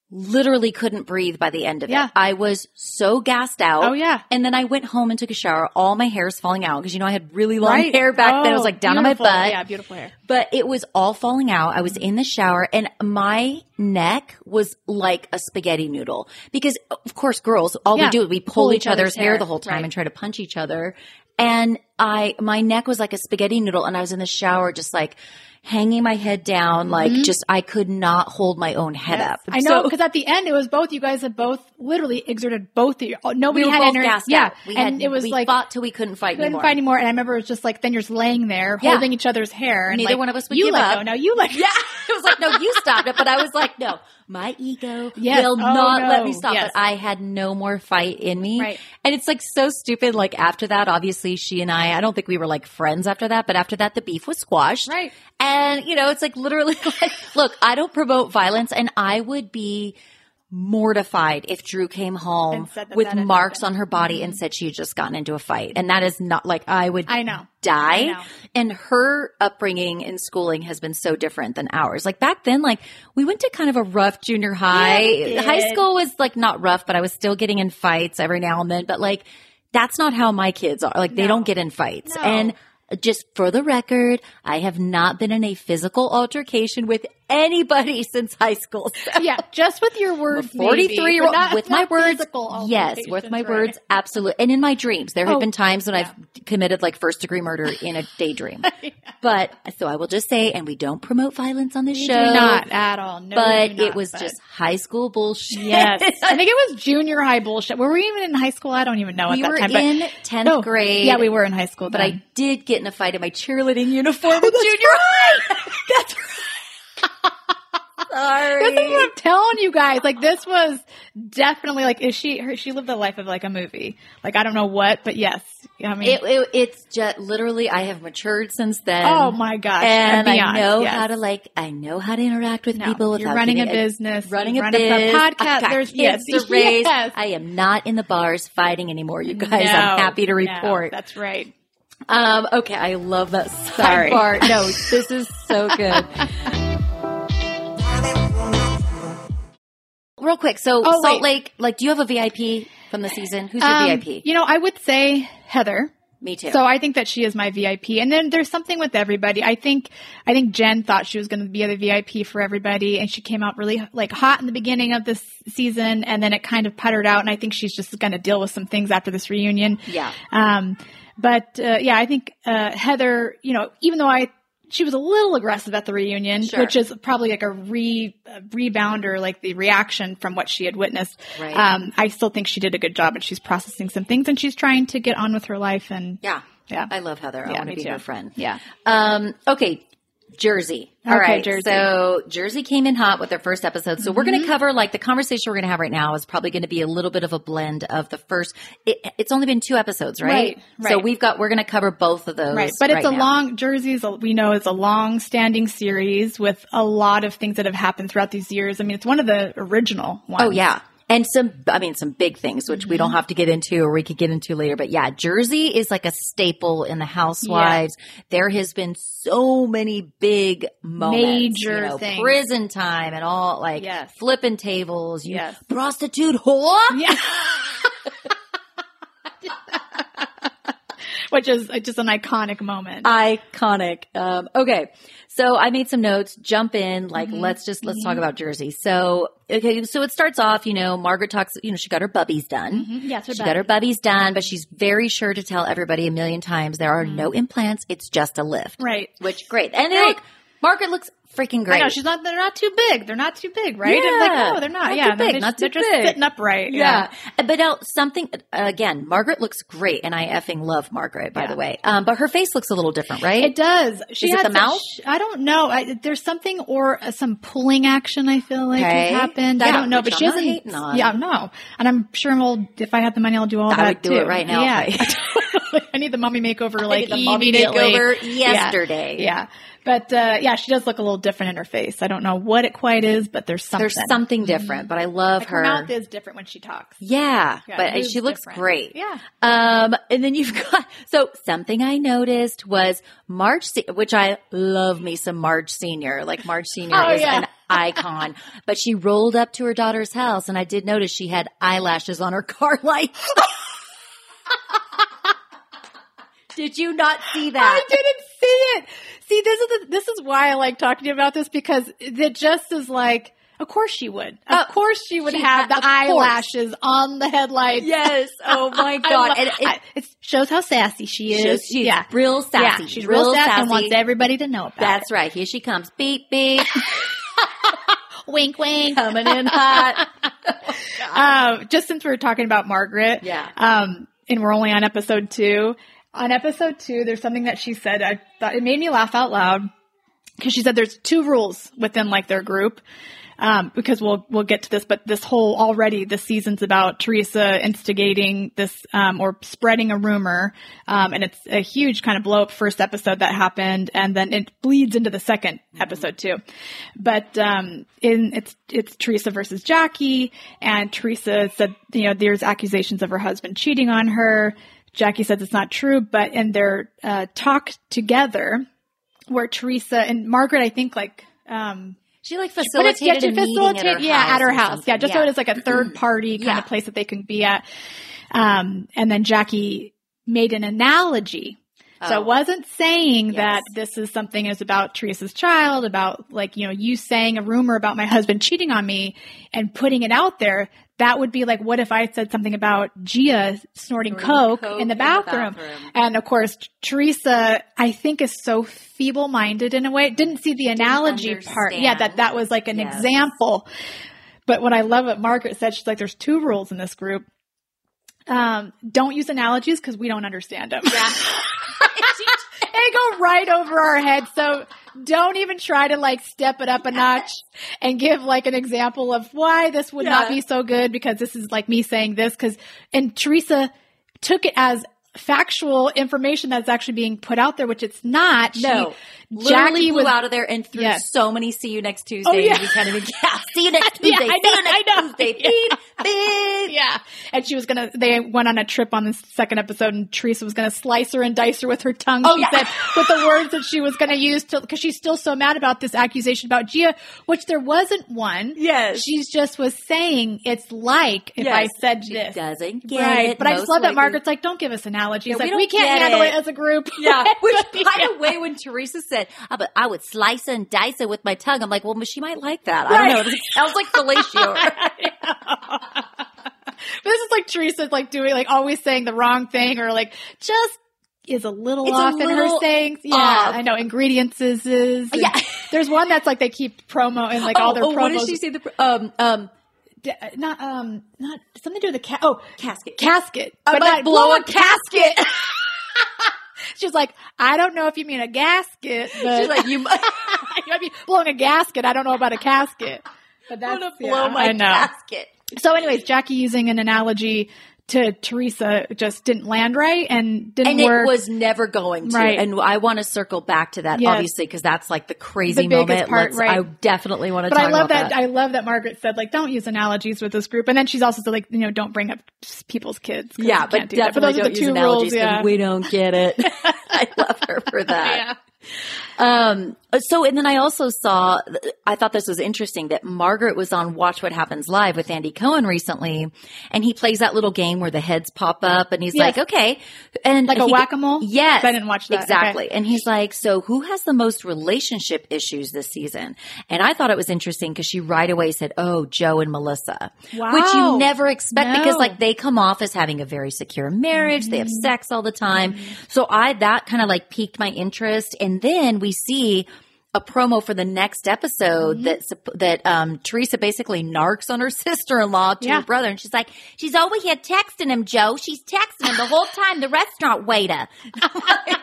literally couldn't breathe by the end of yeah. it. I was so gassed out. Oh yeah. And then I went home and took a shower. All my hair is falling out because you know I had really long right. hair back oh, then. It was oh, like down beautiful. on my butt. Yeah, beautiful hair. But it was all falling out. I was in the shower and my neck was like a spaghetti noodle because of course girls, all yeah. we do is we pull, pull each, other's, hair, hair the whole time right. and try to punch each other. And I, my neck was like a spaghetti noodle and I was in the shower just like, hanging my head down, like mm-hmm. just I could not hold my own head yes. up. I know because so, at the end it was both you guys had both literally exerted both of your nobody we had both energy. Yeah, out. we and had, it was like fought till we couldn't fight anymore. We couldn't anymore. fight anymore. And I remember it was just like then you're just laying there yeah. holding each other's hair, and neither like, one of us would you give let up. Go. No, you let yeah. it was like no, you stopped it, but I was like no. My ego yes. will oh, not no. let me stop. Yes. But I had no more fight in me. Right. And it's like so stupid. Like after that, obviously she and I, I don't think we were like friends after that, but after that, the beef was squashed. Right. And you know, it's like literally like, look, I don't promote violence and I would be mortified if Drew came home that with that marks happened. on her body and said she had just gotten into a fight. And that is not like I would I know. die. I know. And her upbringing and schooling has been so different than ours. Like back then, like we went to kind of a rough junior high. Yeah, high school was like not rough, but I was still getting in fights every now and then. But like that's not how my kids are. Like they don't get in fights. No. And just for the record, I have not been in a physical altercation with anybody since high school. So. Yeah, just with your words. 43 year old with my words. Yes, with my right. words. Absolutely. And in my dreams, there have Oh, been times when I've committed like first degree murder in a daydream. But so I will just say, and we don't promote violence on this You show. do not at all. No, but not, it was but- just high school bullshit. Yes, I think it was junior high bullshit. Were we even in high school? I don't even know we at that were time. in 10th No, grade. Yeah, we were in high school, But then. I did get in a fight in my cheerleading uniform that's junior high. That's right. Sorry. This is what I'm telling you guys. Like this was definitely like is she her, she lived the life of like a movie. Like I don't know what, but yes. I mean It, it, it's just literally, I have matured since then. Oh my gosh. And beyond, I know yes. how to like, I know how to interact with No, people without you're running a business, running a run a podcast. I've There's- yes, to raise. yes. I am not in the bars fighting anymore, you guys. No, I'm happy to no, report. that's right. um, okay, I love that Sorry. sidebar. No, this is so good. Real quick, so Oh, Salt wait. Lake, like, do you have a VIP from the season? Who's your Um, VIP? You know, I would say Heather. Me too. So I think that she is my VIP. And then there's something with everybody. I think, I think Jen thought she was going to be the VIP for everybody and she came out really like hot in the beginning of this season and then it kind of puttered out and I think she's just going to deal with some things after this reunion. Yeah. Um, but, uh, yeah, I think, uh, Heather, you know, even though I, she was a little aggressive at the reunion, Sure. which is probably like a re a rebounder, like the reaction from what she had witnessed. Right. Um, I still think she did a good job, and she's processing some things, and she's trying to get on with her life. And yeah. yeah, I love Heather. I Yeah, want to be too. her friend. yeah, Um, okay. Jersey. All Okay, right. Jersey. So Jersey came in hot with their first episode. So we're Mm-hmm. going to cover like the conversation we're going to have right now is probably going to be a little bit of a blend of the first. It, it's only been two episodes, right? Right, So we've got we're going to cover both of those. Right. But it's a now. long, Jersey's, a, we know, is a long standing series with a lot of things that have happened throughout these years. I mean, it's one of the original ones. Oh yeah. And some, I mean, some big things, which we Mm-hmm. don't have to get into or we could get into later. But yeah, Jersey is like a staple in the housewives. There has been so many big moments. Major you know, things. Prison time and all like Yes. flipping tables, you Yes. prostitute whore. Yeah. Which is uh, just an iconic moment. Iconic. Um, okay. So I made some notes, jump in, like, Mm-hmm. let's just, let's talk about Jersey. So, okay. So it starts off, you know, Margaret talks, you know, she got her bubbies done. Yes, her She got her bubbies done, but she's very sure to tell everybody a million times there are no implants. It's just a lift. Mm-hmm. Right. Which great. And Right. look, Margaret looks freaking great. I know she's not. They're not too big. They're not too big, right? Yeah. Like, no, they're not. Not yeah, too big, they're, not they're too just big. sitting upright. Yeah. But now something, again, Margaret looks great and I effing love Margaret, by Yeah. the way. Um, but her face looks a little different, right? It does. She Is it had the mouth? sh- I don't know. I, there's something or uh, some pulling action. I feel like Okay. has happened. I don't know, but she I'm not doesn't. Yeah, no. And I'm sure I'll, if I had the money, I'll do all I that would do too. it right now Yeah. I need the mummy makeover like the mummy immediately. makeover Yeah. yesterday. Yeah. But uh, yeah, she does look a little different in her face. I don't know what it quite is, but there's something. There's something different, but I love Like her her. mouth is different when she talks. yeah, Yeah, but she looks different. great. Yeah. Um, and then you've got so something I noticed was Marge, which I love me some Marge Senior. Like Marge Senior Oh, is yeah. an icon. but she rolled up to her daughter's house, and I did notice she had eyelashes on her car lights. did you not see that? I didn't see it. See, this is the, this is why I like talking to you about this because it just is like, of course she would. Of Uh, course she would she have ha- the of course. eyelashes on the headlights. Yes. Oh my god. and it, it shows how sassy she is. shows she's yeah. real sassy. Yeah, she's real, sassy, and wants everybody to know about it. That's right. Here she comes. Beep beep. Wink, wink. Coming in hot. um, just since we are talking about Margaret, Yeah. um, and we're only on episode two. On episode two, there's something that she said. I thought it made me laugh out loud because she said there's two rules within like their group. Um, because we'll we'll get to this, but this whole already the season's about Teresa instigating this um, or spreading a rumor, um, and it's a huge kind of blow up first episode that happened, and then it bleeds into the 2nd episode too. But um, in it's it's Teresa versus Jackie, and Teresa said you know there's accusations of her husband cheating on her. Jackie says it's not true, but in their uh, talk together, where Teresa and Margaret, I think like. Um, She like facilitated yeah, a to meeting facilitate, at her yeah, house at her house, yeah, just so it is like a third party kind Yeah. of place that they can be at. Um, and then Jackie made an analogy. So Oh. it wasn't saying Yes. that this is something is about Teresa's child, about like, you know, you saying a rumor about my husband cheating on me and putting it out there. That would be like, what if I said something about Gia snorting, Snorting coke, coke in the in the bathroom? bathroom. And of course, Teresa, I think is so feeble minded in a way. Didn't see the analogy part. Yeah, that that was like an Yes. example. But what I love what Margaret said, she's like, there's two rules in this group. Um, don't use analogies because we don't understand them. Yeah. they go right over our head. So don't even try to like step it up a notch and give like an example of why this would not be so good because this is like me saying this because and Teresa took it as factual information that's actually being put out there, which it's not. She- No. Literally Jackie flew was out of there and threw Yes. so many see you next Tuesday. Oh, yeah. kind of, yeah, see you next Tuesday. Yeah, I know, you next I know. Tuesday. Yeah. Beep, beep. Yeah. And she was gonna, they went on a trip on the second episode and Teresa was gonna slice her and dice her with her tongue. Oh, she yeah. said, with the words that she was gonna use to, cause she's still so mad about this accusation about Gia, which there wasn't one. Yes. She's just was saying it's like if I Yes. said She this. doesn't get right. it. But I just love that. Margaret's like, don't give us analogies. Yeah, we like, don't we can't handle it. it. as a group. Yeah, which by Yeah. the way, when Teresa said, "I would- I would slice and dice it with my tongue," I'm like, "Well, she might like that." I Right. don't know. It sounds like fellatio. this is like Teresa like doing like always saying the wrong thing or like just is a little It's a off in her little sayings. Yeah, off. I know ingredients is is. Yeah. there's one that's like they keep promo and like all their oh, promos. what did she say? The um um Not um not something to do with the cat. Oh, casket. casket, I but might not blow a casket. She's like, I don't know if you mean a gasket, but She's like, you might you might be blowing a gasket. I don't know about a casket. But that's want to yeah, blow my I know. casket. So, anyways, Jackie using an analogy to Teresa just didn't land right and didn't And work. it was never going to. Right. And I want to circle back to that, Yes. obviously, because that's like the crazy The moment. part, right. I definitely want to but talk I love about that, I love that Margaret said like don't use analogies with this group, and then she's also said like you know don't bring up people's kids. yeah, but that. definitely those don't the use analogies rules. Yeah, we don't get it. I love her for that. yeah. Um, so, and then I also saw, I thought this was interesting that Margaret was on Watch What Happens Live with Andy Cohen recently, and he plays that little game where the heads pop up, and he's Yes. like, okay. And Like a whack-a-mole? Yes. I didn't watch that. Exactly. And he's like, so who has the most relationship issues this season? And I thought it was interesting because she right away said, oh, Joe and Melissa. Which you never expect because like they come off as having a very secure marriage. They have Mm-hmm. sex all the time. So I, that kind of like piqued my interest. And then we see a promo for the next episode Mm-hmm. that that um Teresa basically narks on her sister-in-law to Yeah. her brother and she's like she's over here texting him Joe she's texting him the whole time the restaurant waiter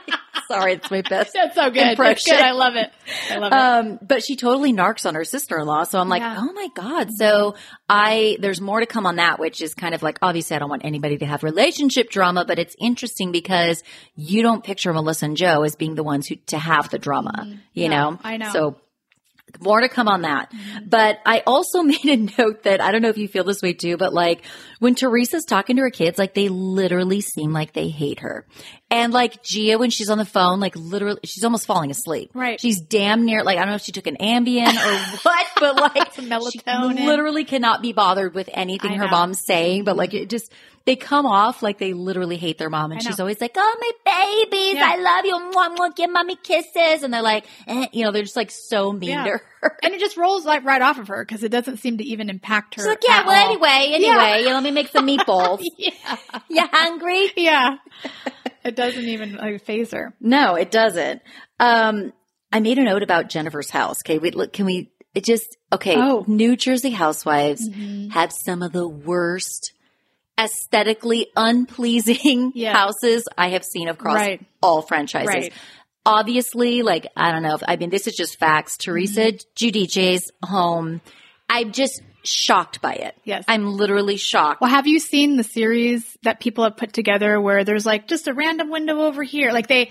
sorry it's my best That's so good. That's impression. good. I love it. I love it. um, but she totally narks on her sister-in-law. So I'm like, Yeah. oh my God. So I, there's more to come on that, which is kind of like, obviously I don't want anybody to have relationship drama, but it's interesting because you don't picture Melissa and Joe as being the ones who, to have the drama, you No, know? I know. So more to come on that. But I also made a note that I don't know if you feel this way too, but like when Teresa's talking to her kids, like they literally seem like they hate her. And like Gia, when she's on the phone, like literally, she's almost falling asleep. Right. She's damn near, like, I don't know if she took an Ambien or what, but like, melatonin. literally cannot be bothered with anything her mom's saying, but like it just, they come off like they literally hate their mom. And she's always like, oh, my babies, Yeah. I love you. Mwah, mwah, give mommy kisses. And they're like, eh, you know, they're just like so mean Yeah. to her. and it just rolls like right off of her because it doesn't seem to even impact her. She's like, yeah, well, all. anyway, anyway, you know, let me make some meatballs. Yeah. you hungry? Yeah. it doesn't even like phase her. No, it doesn't. Um, I made a note about Jennifer's house. Okay, we look. Can we? It just okay. Oh. New Jersey housewives Mm-hmm. have some of the worst, aesthetically unpleasing Yeah. houses I have seen across Right. all franchises. Right. Obviously, like I don't know. If, I mean, this is just facts. Teresa Mm-hmm. Giudice's home. I'm just shocked by it. Yes. I'm literally shocked. Well, have you seen the series that people have put together where there's like just a random window over here? Like they,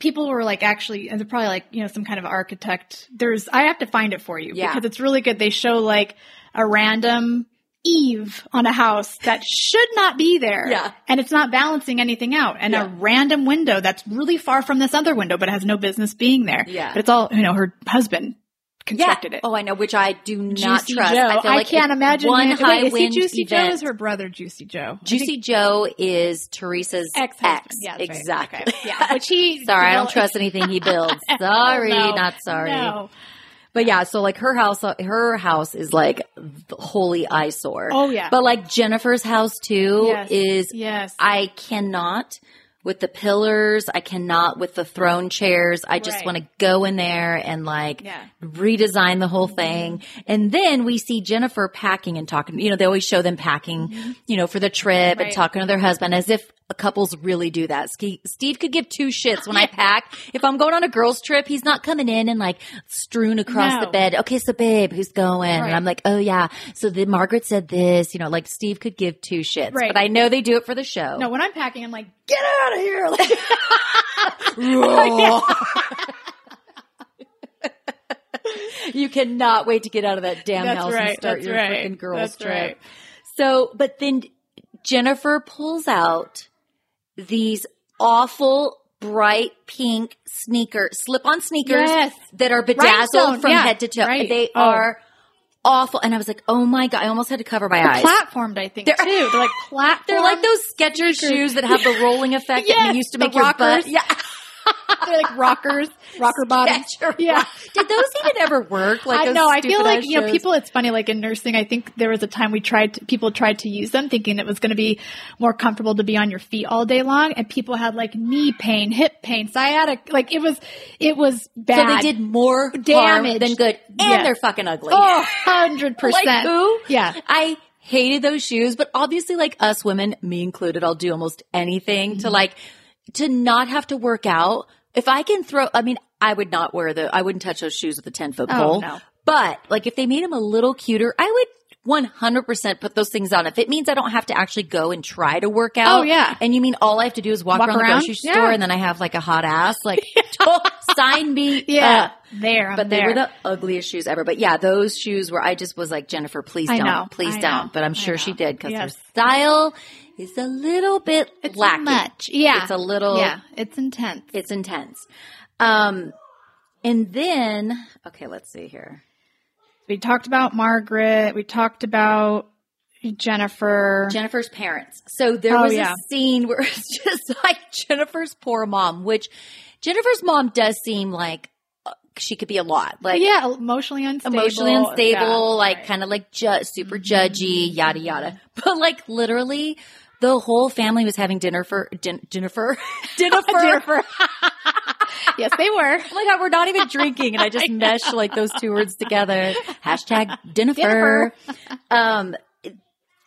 people were like actually, and they're probably like, you know, some kind of architect. There's, I have to find it for you Yeah. because it's really good. They show like a random eave on a house that should not be there. Yeah. And it's not balancing anything out. And Yeah. a random window that's really far from this other window, but has no business being there. Yeah. But it's all, you know, her husband constructed it. Oh, I know, which I do not Juicy trust. Joe. I feel like can't imagine one high Wait, is he wind Juicy Joe? Is her brother Juicy Joe? Juicy think- Joe is Teresa's ex. Yeah, that's right. exactly. Okay. Yeah, which he. Sorry, I don't trust anything he builds. Sorry, No, not sorry. No. But yeah, so like her house, uh, her house is like holy eyesore. Oh, yeah. But like Jennifer's house too Yes. is. Yes. I cannot with the pillars. I cannot with the throne chairs. I just Right. want to go in there and like Yeah. redesign the whole thing. And then we see Jennifer packing and talking. You know, they always show them packing, you know, for the trip and Mm-hmm. Talking to their husband as if couples really do that. Steve could give two shits when I pack. If I'm going on a girls trip, he's not coming in and like strewn across No. the bed. Okay, so babe, who's going? Right. And I'm like, oh yeah. So the Margaret said this, you know, like Steve could give two shits, Right. but I know they do it for the show. No, when I'm packing, I'm like, get out of here! Like, you cannot wait to get out of that damn That's house right, and start that's your right, freaking girls that's trip. right. So, but then Jennifer pulls out these awful bright pink sneaker, slip-on sneakers Yes. that are bedazzled Rhinestone, from yeah, head to toe. They Oh. are awful. And I was like, oh my God, I almost had to cover my eyes. platformed, I think, They're- too. They're like platform. They're like those Skechers shoes that have the rolling effect that Yes, used to make your butt. rockers. Yeah. They're like rockers, rocker bottoms. Yeah. Did those even ever work? Like I know. I feel like you know, people. It's funny. Like in nursing, I think there was a time we tried. To, people tried to use them, thinking it was going to be more comfortable to be on your feet all day long, and people had like knee pain, hip pain, sciatic. Like it was, it was bad. So they did more Damage. damage than good, and Yes. they're fucking ugly. Oh, hundred percent. Like who? Yeah. I hated those shoes, but obviously, like us women, me included, I'll do almost anything Mm-hmm. to like to not have to work out. If I can throw, I mean, I would not wear the, I wouldn't touch those shoes with a 10 foot Oh, pole. no. But like if they made them a little cuter, I would 100% put those things on. If it means I don't have to actually go and try to work oh, out. Oh, yeah. And you mean all I have to do is walk, Walk around, around? the grocery Yeah. store and then I have like a hot ass, like oh, sign me Yeah. up. there. I'm But they were the ugliest shoes ever. But yeah, those shoes were, I just was like, Jennifer, please I don't. know, Please I don't. know, But I'm sure she did because her style is a little bit it's lacking. much. Yeah. It's a little, Yeah. It's intense. it's intense. Um, and then, okay, let's see here. We talked about Margaret. We talked about Jennifer. Jennifer's parents. So there Oh, was yeah. a scene where it's just like Jennifer's poor mom, which Jennifer's mom does seem like uh, she could be a lot. Like, yeah, emotionally unstable. emotionally unstable, Yeah, like right. Mm-hmm. kind of like ju- super judgy, yada yada. But like literally, the whole family was having dinner for din- Jennifer. dinner for. Jennifer. yes, they were. Oh my god, we're not even drinking, and I just meshed like those two words together. Hashtag Jennifer. Um,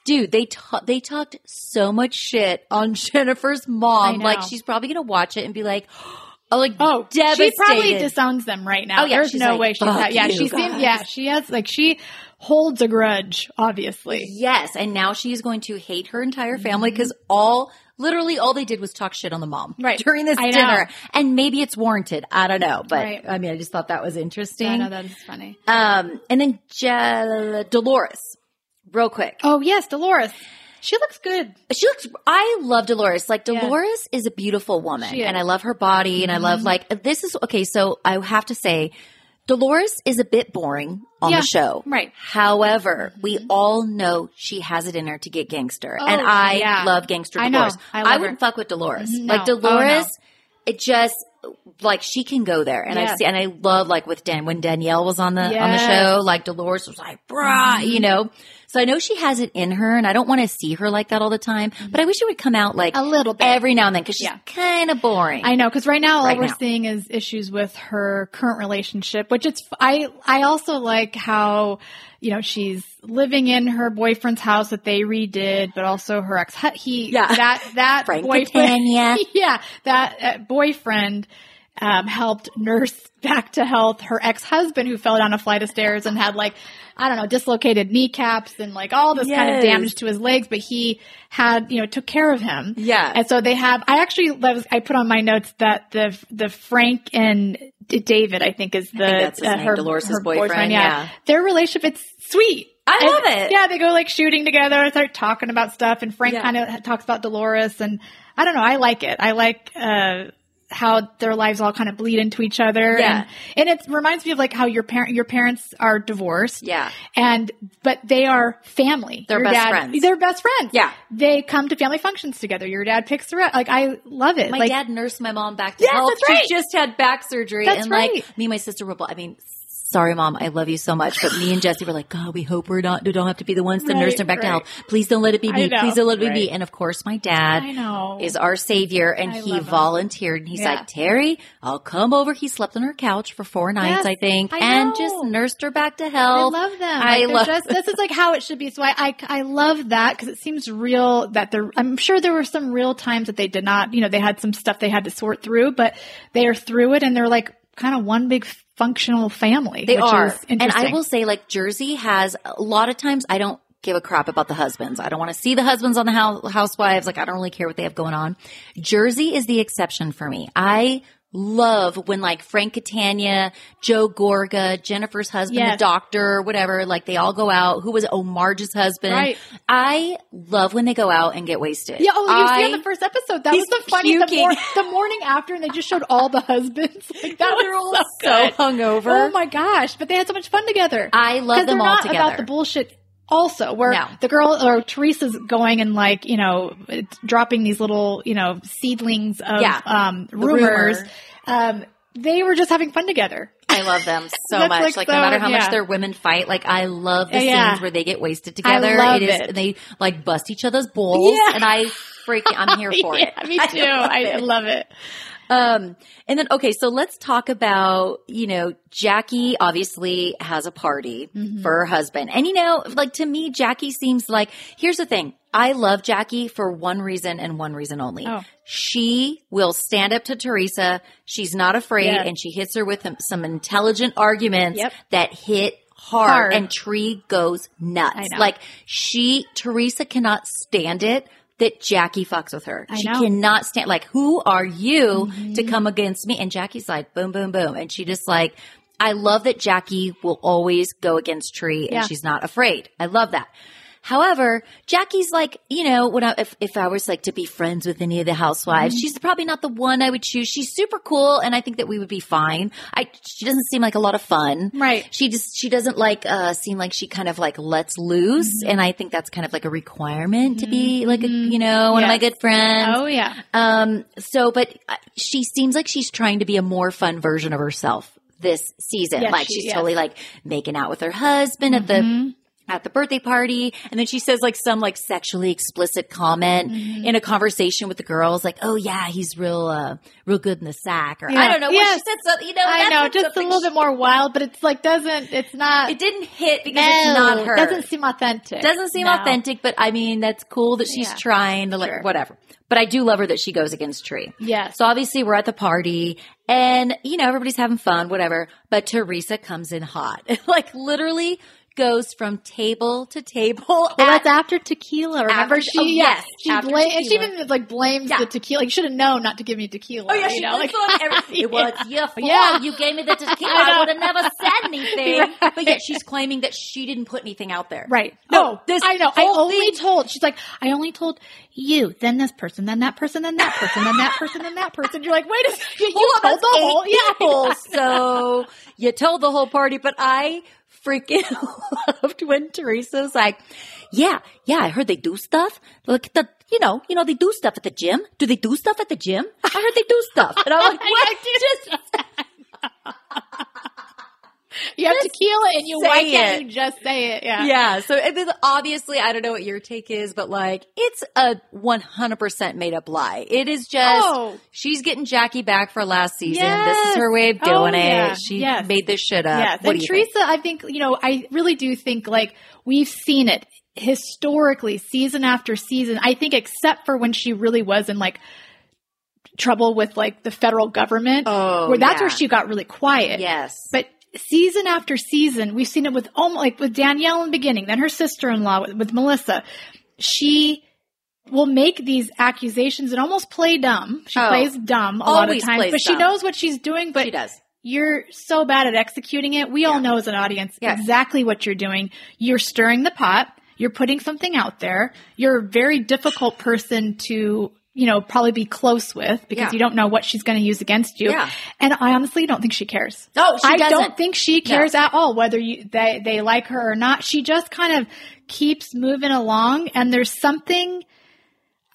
dude, they ta- they talked so much shit on Jennifer's mom. Like she's probably gonna watch it and be like, oh, like Oh, devastated. she probably disowns them right now. Oh, yeah, There's no like, way she's "Fuck ha- yeah, she seems yeah, she has like she holds a grudge, obviously. Yes, and now she is going to hate her entire Mm-hmm. family because all literally all they did was talk shit on the mom Right. during this I know. dinner, and maybe it's warranted. I don't know, but Right. I mean, I just thought that was interesting. I know that is funny. Um, and then Je- Dolores, real quick. Oh yes, Dolores. She looks good. She looks. I love Dolores. Like. Dolores is a beautiful woman. Mm-hmm. and I love her body, and I love like this is okay. So I have to say, Dolores is a bit boring on Yeah, the show, right. However, we all know she has it in her to get gangster, and Oh, I yeah. love gangster I know. Dolores. I love wouldn't her. fuck with Dolores. Mhm, Like no. Oh, Dolores, no. it just like she can go there, and I see, and I love like with Dan when Danielle was on the on the Mm-hmm. show, like Dolores was like, "Brah," you know. So I know she has it in her, and I don't want to see her like that all the time. But I wish it would come out like A little bit. every now and then because she's Yeah. kind of boring. I know because right now all Right we're now. seeing is issues with her current relationship, which it's I I also like how you know she's living in her boyfriend's house that they redid, but also her ex he Yeah. that that boyfriend yeah that uh, boyfriend um, helped nurse back to health her ex husband who fell down a flight of stairs and had like I don't know dislocated kneecaps and like all this kind of damage to his legs, but he had you know took care of him. Yeah. And so they have. I actually was, I put on my notes that the the Frank and David I think is the think uh, her Dolores' her boyfriend, yeah. their relationship it's sweet. I And- love it. Yeah, they go like shooting together and start talking about stuff, and Frank Yeah. kind of talks about Dolores, and I don't know. I like it. I like. uh how their lives all kind of bleed into each other, Yeah. and, and it reminds me of like how your parent your parents are divorced, Yeah. and but they are family. They're Your best dad- friends. They're best friends. Yeah. they come to family functions together. Your dad picks her up. Like I love it. My like, dad nursed my mom back to Yes, health. that's right. She just had back surgery, That's and like right. me and my sister were. both- I mean, sorry, mom, I love you so much, but me and Jesse were like, God, we hope we're not. We don't have to be the ones to Right, nurse her back to health. Please don't let it be me. know, Please don't let it be me. And of course, my dad. Is our savior, and I he volunteered, and he's Yeah. like, Terry, I'll come over. He slept on her couch for four nights, Yes, I think, I and just nursed her back to health. I love them. I Like, love. just, this is like how it should be. So I, I, I love that because it seems real that there, I'm sure there were some real times that they did not, you know, they had some stuff they had to sort through, but they are through it and they're like kind of one big functional family. They are. And I will say, like, Jersey has a lot of times I don't give a crap about the husbands. I don't want to see the husbands on the house, housewives. Like, I don't really care what they have going on. Jersey is the exception for me. I love when like Frank Catania, Joe Gorga, Jennifer's husband, Yes. the doctor, whatever, like they all go out. Who was? Oh, husband. Right. I love when they go out and get wasted. Yeah, oh, you see I- on the first episode. That was the funny. The, mor- the morning after, and they just showed all the husbands. Like that They're all so, so hungover. Oh my gosh! But they had so much fun together. I love them all not together. About the bullshit. Also, where No. the girl or Teresa's going and like you know dropping these little you know seedlings of Yeah. um, rumors. rumor. Um, they were just having fun together. I love them so much. like, Like, so- no matter how yeah. much their women fight, like I love the Yeah. scenes where they get wasted together. I love it is it. they like bust each other's balls, and I freaking I'm here for it. me too. I, love it. love it. Um, and then, okay, so let's talk about, you know, Jackie obviously has a party Mm-hmm. for her husband. And, you know, like to me, Jackie seems like, here's the thing. I love Jackie for one reason and one reason only. Oh. She will stand up to Teresa. She's not afraid Yes. and she hits her with some- some intelligent arguments Yep. that hit hard, Hard. and Tre goes nuts. Like she, Teresa cannot stand it that Jackie fucks with her. I she know. Mm-hmm. cannot stand, like, who are you to come against me? And Jackie's like, boom, boom, boom. And she just like, I love that Jackie will always go against Tre and Yeah. she's not afraid. I love that. However, Jackie's like, you know, when I, if, if I was like to be friends with any of the housewives, Mm-hmm. she's probably not the one I would choose. She's super cool and I think that we would be fine. I, she doesn't seem like a lot of fun. Right. She just, she doesn't like, uh, seem like she kind of like lets loose. Mm-hmm. And I think that's kind of like a requirement to be like a, you know, one of my good friends. Oh yeah. Um, so, but uh, she seems like she's trying to be a more fun version of herself this season. Yes, like she- she's yes. Mm-hmm. totally like making out with her husband at the at the birthday party. And then she says like some like sexually explicit comment Mm-hmm. in a conversation with the girls, like, oh yeah, he's real, uh, real good in the sack. Or I don't know. Yes. She said something, you know, I know, just a little she- bit more wild, but it's like doesn't. It's not. It didn't hit because it's no, not her. Doesn't seem authentic. Doesn't seem No. authentic, but I mean, that's cool that she's Yeah. trying to like, Sure. whatever. But I do love her that she goes against Tre. Yeah. So obviously we're at the party and, you know, everybody's having fun, whatever. But Teresa comes in hot. like literally goes from table to table. Well, at- that's after tequila. Remember, After- she oh, yes, she and she even like blames Yeah. the tequila. You should have known not to give me tequila. Oh yeah, you she know, like on every, it was your fault. Yeah. You gave me the tequila. I. I, would have never said anything. Right. But yet she's claiming that she didn't put anything out there. Right. No, No, this I know. I only thing- told. She's like, I only told you, then this person, then that person, then that person, then that person, then that person. You're like, wait a second. You on, told the whole yeah. So you told the whole party, but I freaking loved when Teresa was like, yeah, yeah, I heard they do stuff. Look at the, you know, you know, they do stuff at the gym. Do they do stuff at the gym? I heard they do stuff. And I'm like, what? Just, You have tequila and you. Why can't it. you just say it? Yeah. yeah. So obviously, I don't know what your take is, but like, it's a 100% made up lie. It is just, Oh. she's getting Jackie back for last season. This is her way of Oh, doing it. She Yes. made this shit up. Yes. What and you think? Teresa, I think, you know, I really do think like we've seen it historically, season after season. I think except for when she really was in like trouble with like the federal government. Oh, where that's where she got really quiet. Yes. But season after season, we've seen it with almost like with Danielle in the beginning, then her sister-in-law with, with Melissa. She will make these accusations and almost play dumb. She Oh. plays dumb a lot of times, but she dumb. knows what she's doing. But she does. you're so bad at executing it. We all know as an audience Yes. exactly what you're doing. You're stirring the pot. You're putting something out there. You're a very difficult person to, you know, probably be close with because Yeah. you don't know what she's going to use against you. Yeah. And I honestly don't think she cares. No, she I doesn't. don't think she cares at all whether you they they like her or not. She just kind of keeps moving along and there's something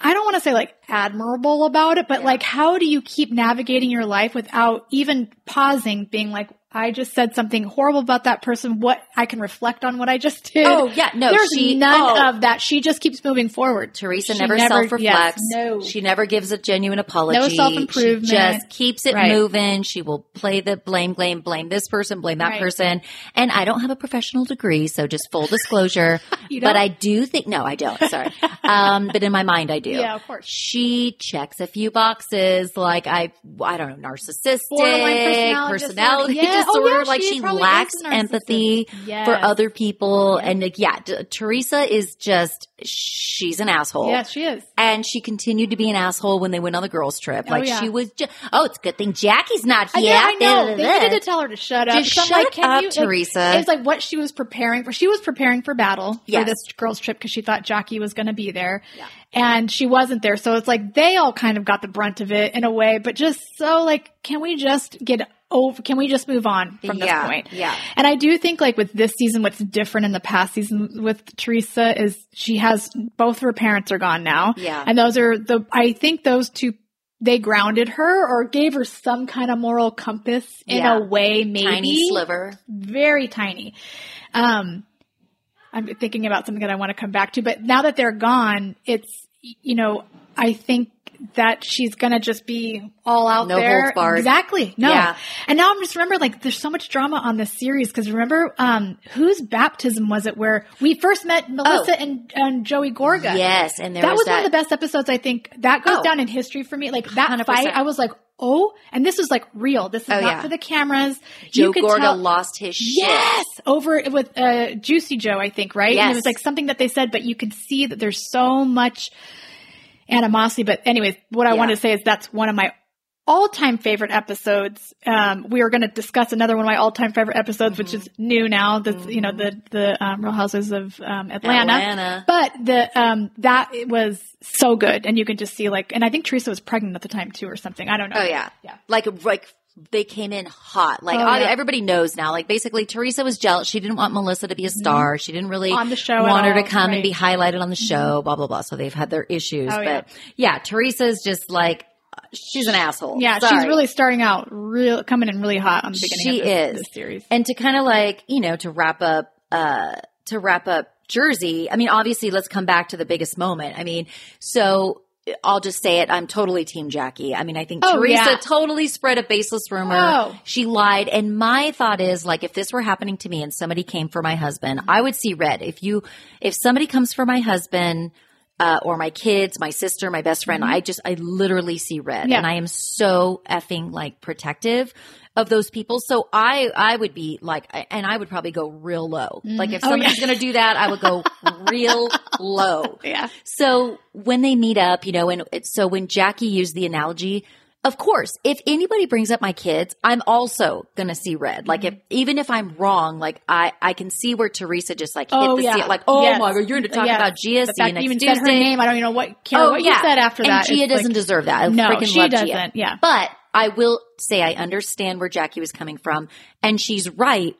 I don't want to say like admirable about it, but like how do you keep navigating your life without even pausing being like I just said something horrible about that person. What I can reflect on what I just did. Oh, yeah, no, there's she- none oh. of that. She just keeps moving forward. Teresa She never, never- self reflects. yes, no. She never gives a genuine apology. No self-improvement. She just keeps it Right. moving. She will play the blame, blame, blame this person, blame that Right. person. And I don't have a professional degree, so just full disclosure. But? I do think, no, I don't. Sorry. um, but in my mind, I do. Yeah, of course. She checks a few boxes, like I, I don't know, narcissistic, Borderline personality personality disorder. Yeah. Oh, yeah, like she she lacks is a narcissist. empathy Yes. for other people. Oh, and like, yeah, D- Teresa is just, she's an asshole. Yeah, she is. And she continued to be an asshole when they went on the girls' trip. Oh, like yeah. she was just, oh, it's a good thing Jackie's not I here. know, I know. Da, da, They needed to tell her to shut up. Just shut like, up, you, like, Teresa. It was like what she was preparing for. She was preparing for battle Yes. for this girls' trip because she thought Jackie was going to be there. And she wasn't there. So it's like they all kind of got the brunt of it in a way, but just so like, can we just get over, can we just move on from this Yeah, point? yeah. And I do think like with this season, what's different in the past season with Teresa is she has both her parents are gone now. Yeah. And those are the, I think those two, they grounded her or gave her some kind of moral compass in Yeah. a way, maybe. Tiny sliver. Very tiny. Um, I'm thinking about something that I want to come back to, but now that they're gone, it's, you know, I think that she's gonna just be all out No there. Exactly. No. Yeah. And now I'm just remember like there's so much drama on this series because remember um whose baptism was it where we first met Melissa and, and Joey Gorga? Oh. Yes, and there that was, was, that. one of the best episodes. I think that goes Oh. down in history for me. Like that 100%. fight, I was like, oh, and this was like real. This is Oh, not yeah. for the cameras. Joe you could Gorga tell- lost his shit. Yes, over with uh, Juicy Joe, I think, right? And it was like something that they said, but you could see that there's so much animosity. But anyways, what I Yeah. wanted to say is that's one of my all-time favorite episodes. Um, we are going to discuss another one of my all-time favorite episodes, which Mm-hmm. is new now. That's you know the the um, Real Houses of um, Atlanta. Atlanta. But the um, that was so good, and you can just see like, and I think Teresa was pregnant at the time too, or something. I don't know. Oh yeah, yeah. Like like they came in hot. Like Oh, yeah. everybody knows now. Like basically, Teresa was jealous. She didn't want Melissa to be a star. She didn't really Mm-hmm. On the show want her to come and be highlighted on the show. Blah blah blah. So they've had their issues. Oh, but yeah. Teresa's just like she's an asshole. Yeah, she's really starting out real coming in really hot on the beginning She of this, is. this series. And to kind of like, you know, to wrap up, uh, to wrap up Jersey, I mean, obviously, let's come back to the biggest moment. I mean, so I'll just say it. I'm totally Team Jackie. I mean, I think Oh, Teresa yeah. totally spread a baseless rumor. Oh. She lied. And my thought is like, if this were happening to me and somebody came for my husband, I would see red. If you, if somebody comes for my husband, uh, or my kids, my sister, my best friend, I just, I literally see red Mm-hmm. Yeah. and I am so effing like protective of those people. So I, I would be like, and I would probably go real low. Like if Oh, somebody's yeah. going to do that, I would go real low. Yeah. So when they meet up, you know, and it, so when Jackie used the analogy, of course, if anybody brings up my kids, I'm also gonna see red. Like if mm-hmm. even if I'm wrong, like I I can see where Teresa just like hit Oh the yeah. like oh Yes. my god, you're gonna talk Yes. about Gia. The fact next even Tuesday. said her name. I don't even know what care oh, what you said after and that. Gia doesn't like- deserve that. I No, freaking she love doesn't. Yeah. But I will say I understand where Jackie was coming from, and she's right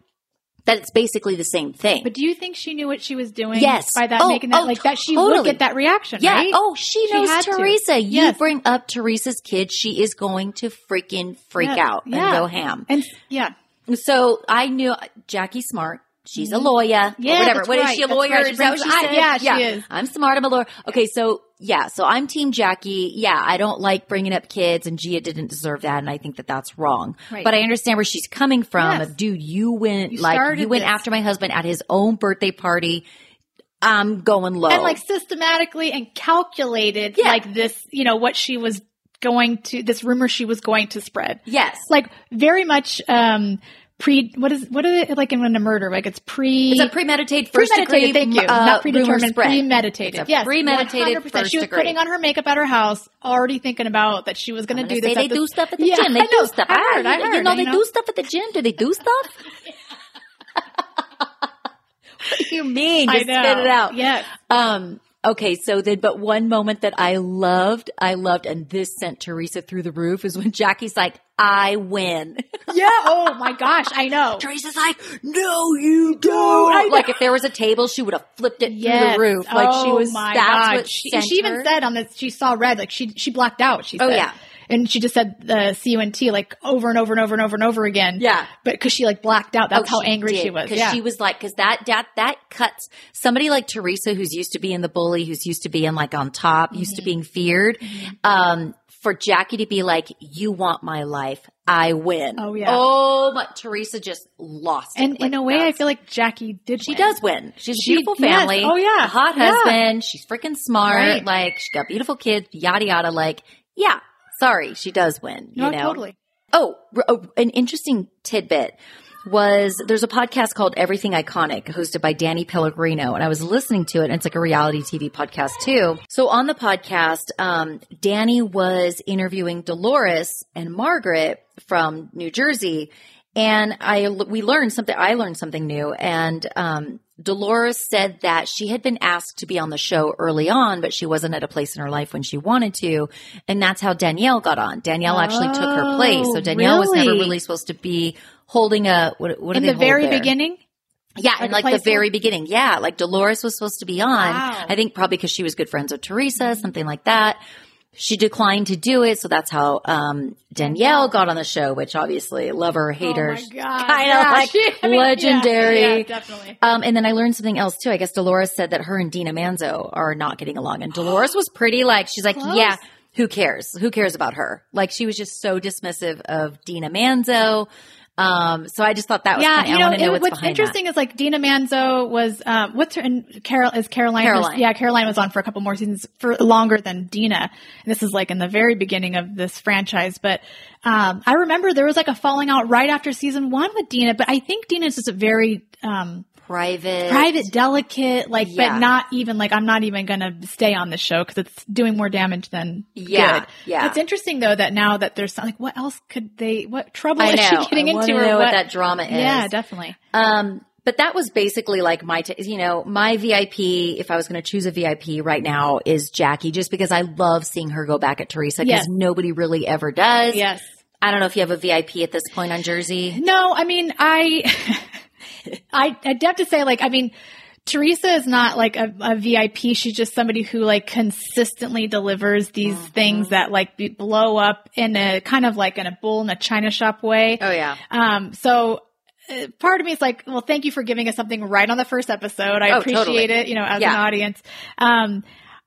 that it's basically the same thing. But do you think she knew what she was doing? Yes. By that Oh, making that oh, like that she would totally. get that reaction, Yeah. right? Oh, she She knows had to. Teresa. You Yes. bring up Teresa's kid, she is going to freaking freak out Yeah. and go ham. And yeah. So I knew Jackie smart. She's a lawyer. Yeah, whatever. What is right. she a lawyer? right. She Is that what brings- she I- said? yeah, she is. I'm smart. I'm a lawyer. Okay, so yeah, so I'm Team Jackie. Yeah, I don't like bringing up kids, and Gia didn't deserve that, and I think that that's wrong. Right. But I understand where she's coming from. Yes. Of dude, you went You like you went this. after my husband at his own birthday party. I'm going low. And like systematically and calculated Yeah. like this, you know, what she was going to this rumor she was going to spread. yes, Like very much um pre what is what is it like in a murder? Like it's pre It's a premeditated first premeditated, degree. thank you. uh, Not predetermined, premeditated. It's a yes, premeditated 100%. first She was degree. putting on her makeup at her house, already thinking about that she was going to do this. they this- do stuff at the Yeah, gym. They know. do stuff. I heard. I heard, you know, you they do stuff at the gym. Do they do stuff? what do you mean? Just know. spit it out. Yes. Um, okay, so then, but one moment that I loved, I loved, and this sent Teresa through the roof is when Jackie's like, I win. Yeah. Oh my gosh. I know. Teresa's like, no, you don't. Like if there was a table, she would have flipped it through the roof. Like she Oh was, my that's God. what she, she even her. said on this she saw red like she she blacked out she Oh, yeah. And she just said the C-U-N-T like over and over and over and over and over again Yeah. but because she like blacked out that's Oh, how angry did, she was Because yeah she was like, because that, that, that cuts somebody like Teresa, who's used to being the bully, who's used to being like on top, used to Mm-hmm. being feared. Um, for Jackie to be like, you want my life. I win. Oh, yeah. Oh, but Teresa just lost it. and Like, in a way I feel like Jackie did she win. does win. She's a She- beautiful yes. family. Oh, yeah. A hot Yeah. husband. She's freaking smart. Right. Like she got beautiful kids, yada, yada. Like, yeah, sorry. She does win. no you know? totally Oh, oh, an interesting tidbit was there's a podcast called Everything Iconic hosted by Danny Pellegrino and I was listening to it and it's like a reality TV podcast too. So on the podcast, um, Danny was interviewing Dolores and Margaret from New Jersey and I, we learned something, I learned something new and, um, Dolores said that she had been asked to be on the show early on, but she wasn't at a place in her life when she wanted to. And that's how Danielle got on. Danielle actually took her place. So Oh, Danielle was never really? really supposed to be holding a, what, what in the very there? beginning Yeah, Like and like the very beginning. Yeah, like Dolores was supposed to be on. Wow. I think probably because she was good friends with Teresa, mm-hmm. something like that. She declined to do it, so that's how um, Danielle got on the show. Which obviously, lover haters, oh kind of Yeah, like she- I mean, yeah, legendary. yeah, definitely Um, and then I learned something else too. I guess Dolores said that her and Dina Manzo are not getting along, and Dolores was pretty like she's like, Close. yeah, who cares? Who cares about her? Like she was just so dismissive of Dina Manzo. Um, so I just thought that was yeah, of, you know, to know what's, what's interesting is like Dina Manzo was um, what's her and Carol is Caroline, Caroline. yeah, Caroline was on for a couple more seasons for longer than Dina. And this is like in the very beginning of this franchise, but um, I remember there was like a falling out right after season one with Dina. But I think Dina is just a very um, that. Private. private, delicate, like, Yeah. but not even like I'm not even gonna stay on the show because it's doing more damage than Yeah, good. yeah. It's interesting though that now that there's like, what else could they? What trouble I is know. she getting I into? wanna or know what what that drama is. Yeah, definitely. Um, but that was basically like my, t- you know, my VIP, if I was going to choose a VIP right now is Jackie, just because I love seeing her go back at Teresa because Yes. nobody really ever does. Yes. I don't know if you have a VIP at this point on Jersey. No, I mean, I, I, I'd have to say, like, I mean, Teresa is not like a, a VIP. She's just somebody who like consistently delivers these Mm-hmm. things that like be, blow up in a kind of like in a bull in a china shop way. Oh yeah. Um, so uh, part of me is like, well, thank you for giving us something right on the first episode. I Oh, appreciate totally. it, you know, as Yeah. an audience. Um,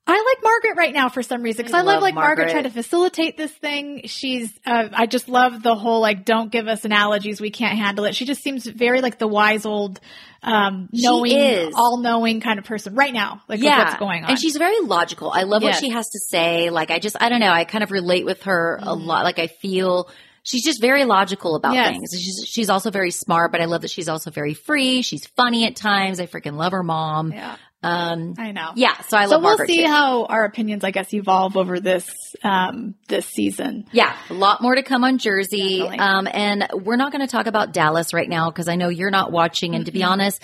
I like Margaret right now for some reason because I, I love, like Margaret. Margaret. trying to facilitate this thing. She's, uh, I just love the whole like, don't give us analogies, we can't handle it. She just seems very like the wise old, um, knowing, all knowing kind of person right now, like with what's going on. And she's very logical. I love Yes. what she has to say. Like I just I don't know, I kind of relate with her a lot. Like I feel she's just very logical about Yes. things. She's she's also very smart, but I love that she's also very free. She's funny at times. I freaking love her mom. yeah, Um I know. yeah, so I So love we'll Margaret see too. how our opinions, I guess, evolve over this, um, this season. Yeah, a lot more to come on Jersey. Um, and we're not going to talk about Dallas right now because I know you're not watching. And to be honest,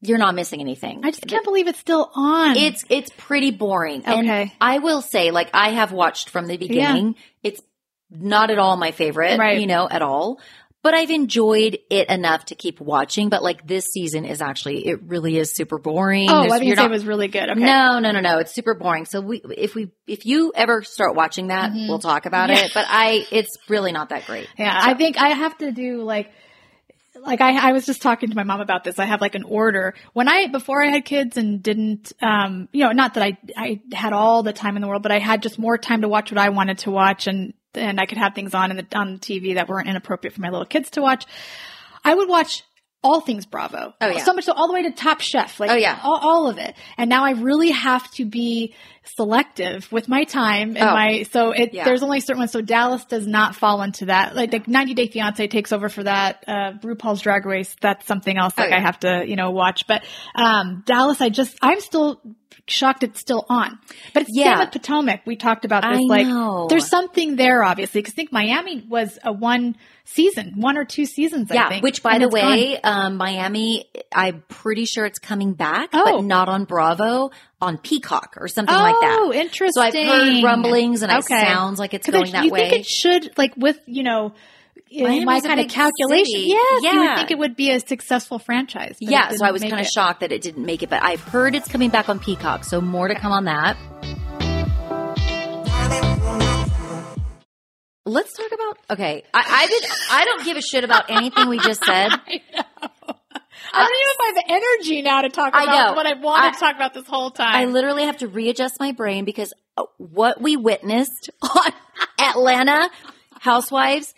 you're not missing anything. I just can't believe it's still on. It's it's pretty boring. And Okay. I will say, like I have watched from the beginning. It's not at all my favorite, Right. you know, at all. But I've enjoyed it enough to keep watching. But like this season is actually, it really is super boring. oh, There's- I think not- it was really good. Okay. No, no, no, no. It's super boring. So we, if we, if you ever start watching that, Mhm. we'll talk about Yeah. it. But I, it's really not that great. Yeah, I think I have to do like, like I, I was just talking to my mom about this. I have like an order when I before I had kids and didn't, um, you know, not that I I had all the time in the world, but I had just more time to watch what I wanted to watch, and and I could have things on in the on TV that weren't inappropriate for my little kids to watch. I would watch all things Bravo. Oh, yeah. So much so all the way to Top Chef. Like Oh, yeah. all, all of it. And now I really have to be selective with my time and Oh. my so it Yeah. there's only certain ones. So Dallas does not fall into that. Like the 90 Day Fiance takes over for that. Uh RuPaul's Drag Race, that's something else Oh, like yeah. I have to, you know, watch. But um Dallas I just I'm still shocked it's still on. But it's Yeah. same with Potomac. We talked about this I like know. there's something there obviously because I think Miami was a one season, one or two seasons I Yeah, think. which by the way, um, Miami, I'm pretty sure it's coming back, Oh. but not on Bravo, on Peacock or something like that. Oh, interesting. So I've heard rumblings and it sounds like it's going that you way. You think it should, like with, you know, in Miami's my kind of calculation. city. Yes, you would think it would be a successful franchise. yeah, so I was kind of shocked that it didn't make it, but I've heard it's coming back on Peacock, so more to come on that. Let's talk about okay. I, I did. I don't give a shit about anything we just said. I know. I don't even have the energy now to talk about what I wanted I- to talk about this whole time. I literally have to readjust my brain because uh, what we witnessed on Atlanta Housewives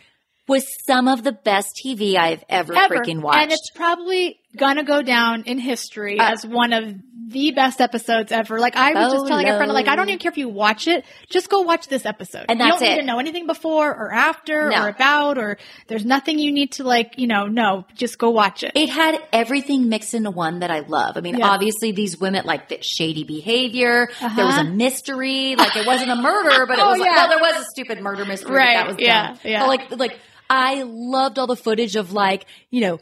was some of the best TV I've ever, Ever. freaking watched. And it's probably gonna go down in history Uh, as one of the best episodes ever. Like I was just telling a friend, like I don't even care if you watch it, just go watch this episode. And you that's don't need it. to know anything before or after No. or about or there's nothing you need to like, you know, no, just go watch it. it had everything mixed into one that I love. I mean, Yeah. obviously these women like the shady behavior. There was Uh-huh. a mystery. Like it wasn't a murder, but it Oh, was like, yeah. well, there was a stupid murder mystery. Right, That was yeah, dumb. yeah. But like, like I loved all the footage of like, you know,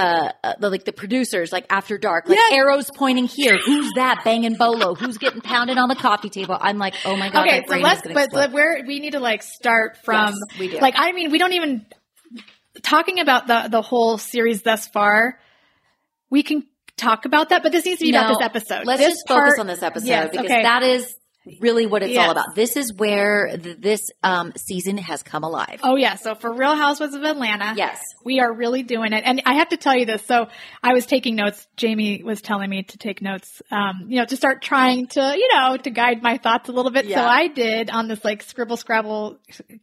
uh, uh, the, like the producers, like after dark, like arrows pointing here. Who's that banging bolo? Who's getting pounded on the coffee table? I'm like, oh my god, okay, so let's, but explode. where we need to like start from, Yes, we do. like, I mean, we don't even, talking about the, the whole series thus far, we can talk about that, but this needs to be about this episode. Let's This just focus on this episode Yes, because okay. that is really what it's Yes. all about. This is where th- this um, season has come alive. Oh yeah. So for Real Housewives of Atlanta, Yes. we are really doing it. And I have to tell you this. So I was taking notes. Jami was telling me to take notes, um, you know, to start trying to, you know, to guide my thoughts a little bit. So I did on this like scribble scrabble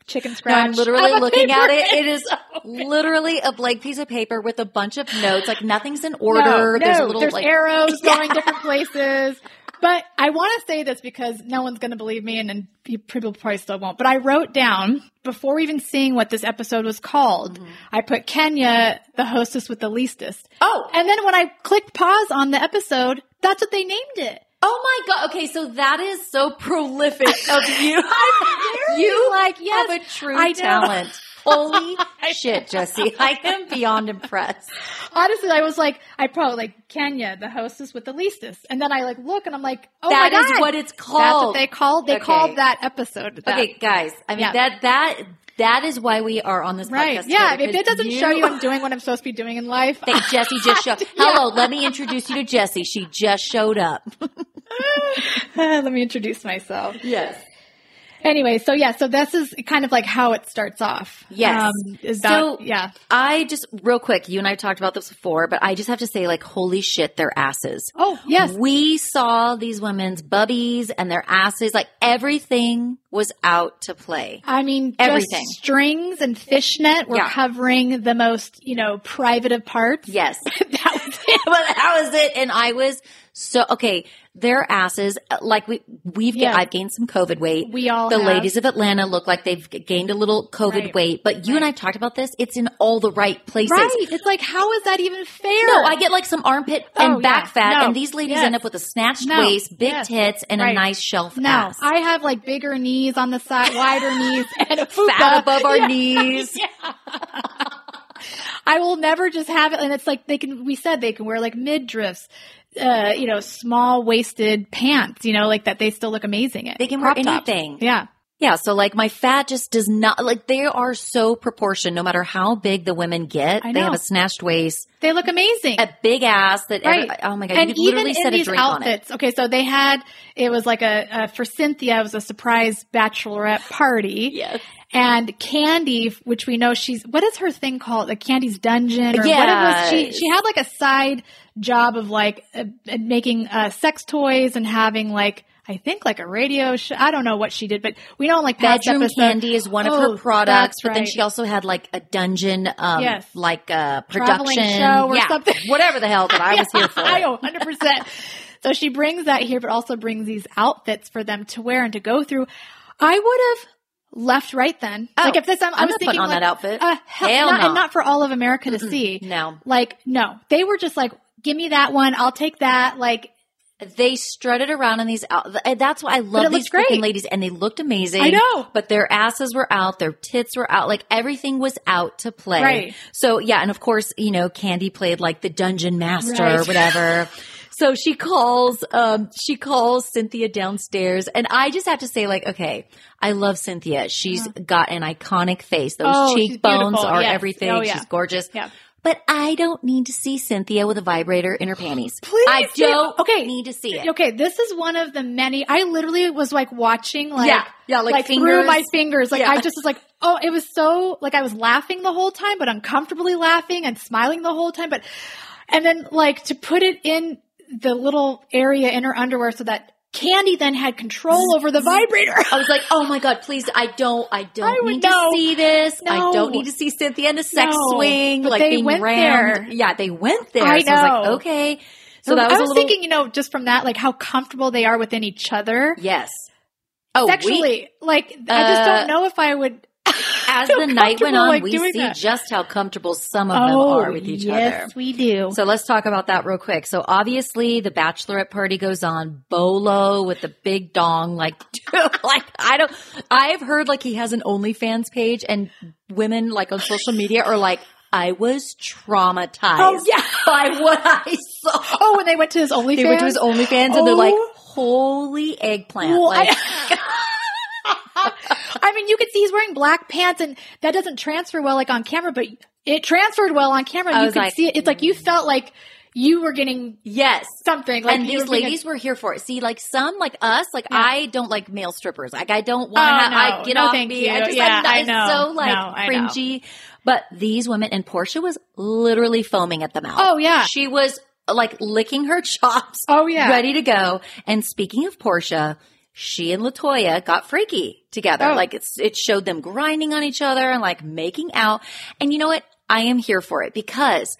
chicken scratch. No. I'm literally looking at it. It is literally a blank piece of paper with a bunch of notes. Like nothing's in order. No, there's a little there's like arrows going different places. But I want to say this because no one's going to believe me, and, and people probably still won't. But I wrote down before even seeing what this episode was called. Mm-hmm. I put Kenya, the hostess with the leastest. Oh. and then when I clicked pause on the episode, that's what they named it. Oh my god! Okay, so that is so prolific of you. you like, have yes, a true talent. Holy shit, Jessi! I am beyond impressed. Honestly, I was like, I probably like Kenya, the hostess with the leastest, and then I like look and I'm like, oh That my is god, what it's That's called. what they called. They Okay. called that episode. that. Okay, guys. I mean Yeah. that that that is why we are on this Right. podcast. Yeah. If it doesn't show you I'm doing what I'm supposed to be doing in life. Jessi just showed. Hello, let me introduce you to Jessi. She just showed up. Let me introduce myself. Yes. Anyway, so yeah, so this is kind of like how it starts off. Yes. Um, is that, So- yeah. I just real quick, you and I talked about this before, but I just have to say, like, holy shit, their asses. Oh, yes. We saw these women's bubbies and their asses, like everything was out to play. I mean, Everything. just strings and fishnet were Yeah. covering the most, you know, private of parts. Yes. that. but that was it. And I was so okay. Their asses, like we we've Yeah. I've gained some COVID weight. We all the have. ladies of Atlanta look like they've gained a little COVID Right. weight. But you and I talked about this. It's in all the right places. Right. It's like, how is that even fair? No, I get like some armpit oh, and Oh, back yeah. fat, No. and these ladies Yes. end up with a snatched No. waist, big Yes. tits, and a nice shelf No, ass. I have like bigger knees on the side, wider knees, and a. Fat above our Yeah. knees. I will never just have it. And it's like they can, we said they can wear like midriffs, uh, you know, small waisted pants, you know, like that they still look amazing at. They can wear tops. anything. Yeah. Yeah, so like my fat just does not like they are so proportioned. No matter how big the women get, they have a snatched waist, They look amazing. a big ass that. every- oh my god, and you even literally in set a these drink outfits, okay, so they had it was like a, a for Cynthia, it was a surprise bachelorette party. Yes. And Kandi, which we know she's what is her thing called? Like Kandi's Dungeon or Yes. what it was. She she had like a side job of like uh, uh, making uh, sex toys and having like I think like a radio show. I don't know what she did, but we know like past Bedroom episode- Kandi is one of Oh, her products, that's but then she also had like a dungeon, um, Yes. like a Traveling production show or yeah, something. whatever the hell that I was here for. I know, hundred percent. So she brings that here, but also brings these outfits for them to wear and to go through. I would have left right then. Oh, like if this, I'm, I I'm was thinking on like, that outfit. Uh, hell, Hell not, no. and not for all of America to see. No, Like no, they were just like, give me that one, I'll take that. Like they strutted around in these out. That's why I love these freaking ladies, and they looked amazing. I know. but their asses were out, their tits were out, like everything was out to play. Right. So yeah, and of course, you know, Kandi played like the dungeon master or whatever. So she calls, um, she calls Cynthia downstairs, and I just have to say, like, okay, I love Cynthia. She's got an iconic face. Those Oh, cheekbones are Yes. everything. Oh, yeah. She's gorgeous. Yeah. But I don't need to see Cynthia with a vibrator in her panties. Please I do. don't Okay. need to see it. okay, this is one of the many. I literally was like watching, like Yeah. Yeah, like through fingers. my fingers. Like Yeah. I just was like, oh, it was so like I was laughing the whole time, but uncomfortably laughing and smiling the whole time. But and then like to put it in the little area in her underwear so that Kandi then had control over the vibrator. I was like, oh my god, please! I don't, I don't I need know. to see this. I don't need to see Cynthia in a sex No. swing, But like they being went rammed. there. Yeah, they went there. I So I was like, okay. So that was, I a was little, thinking, you know, just from that, like how comfortable they are within each other yes. Oh, we, sexually. like I just Uh, don't know if I would. As the night went on, like, we see that. just how comfortable some of them oh, are with each Oh, yes, other. we do. So let's talk about that real quick. So obviously the bachelorette party goes on. Bolo with the big dong, like, like I don't. I've heard like he has an OnlyFans page, and women like on social media are like, I was traumatized. Oh, yeah. by what I saw. Oh, when they went to his OnlyFans. They went to his OnlyFans, and they're like, Oh. holy eggplant. Well, like, I mean, you could see he's wearing black pants, and that doesn't transfer well, like on camera, but it transferred well on camera. I You could like, see it. It's like you mm. felt like you were getting Yes. something. Like and these being a- ladies were here for it. See, like some, like us, like Yeah. I don't like male strippers. Like I don't want Oh, to. no. I get No, off thank me. you. I just, Yeah, I'm I know. so like No, I cringy. But these women and Porsha was literally foaming at the mouth. Oh, yeah. she was like licking her chops. Oh, yeah. ready to go. And speaking of Porsha. She and Latoya got freaky together. Oh. Like it's, it showed them grinding on each other and like making out. And you know what? I am here for it because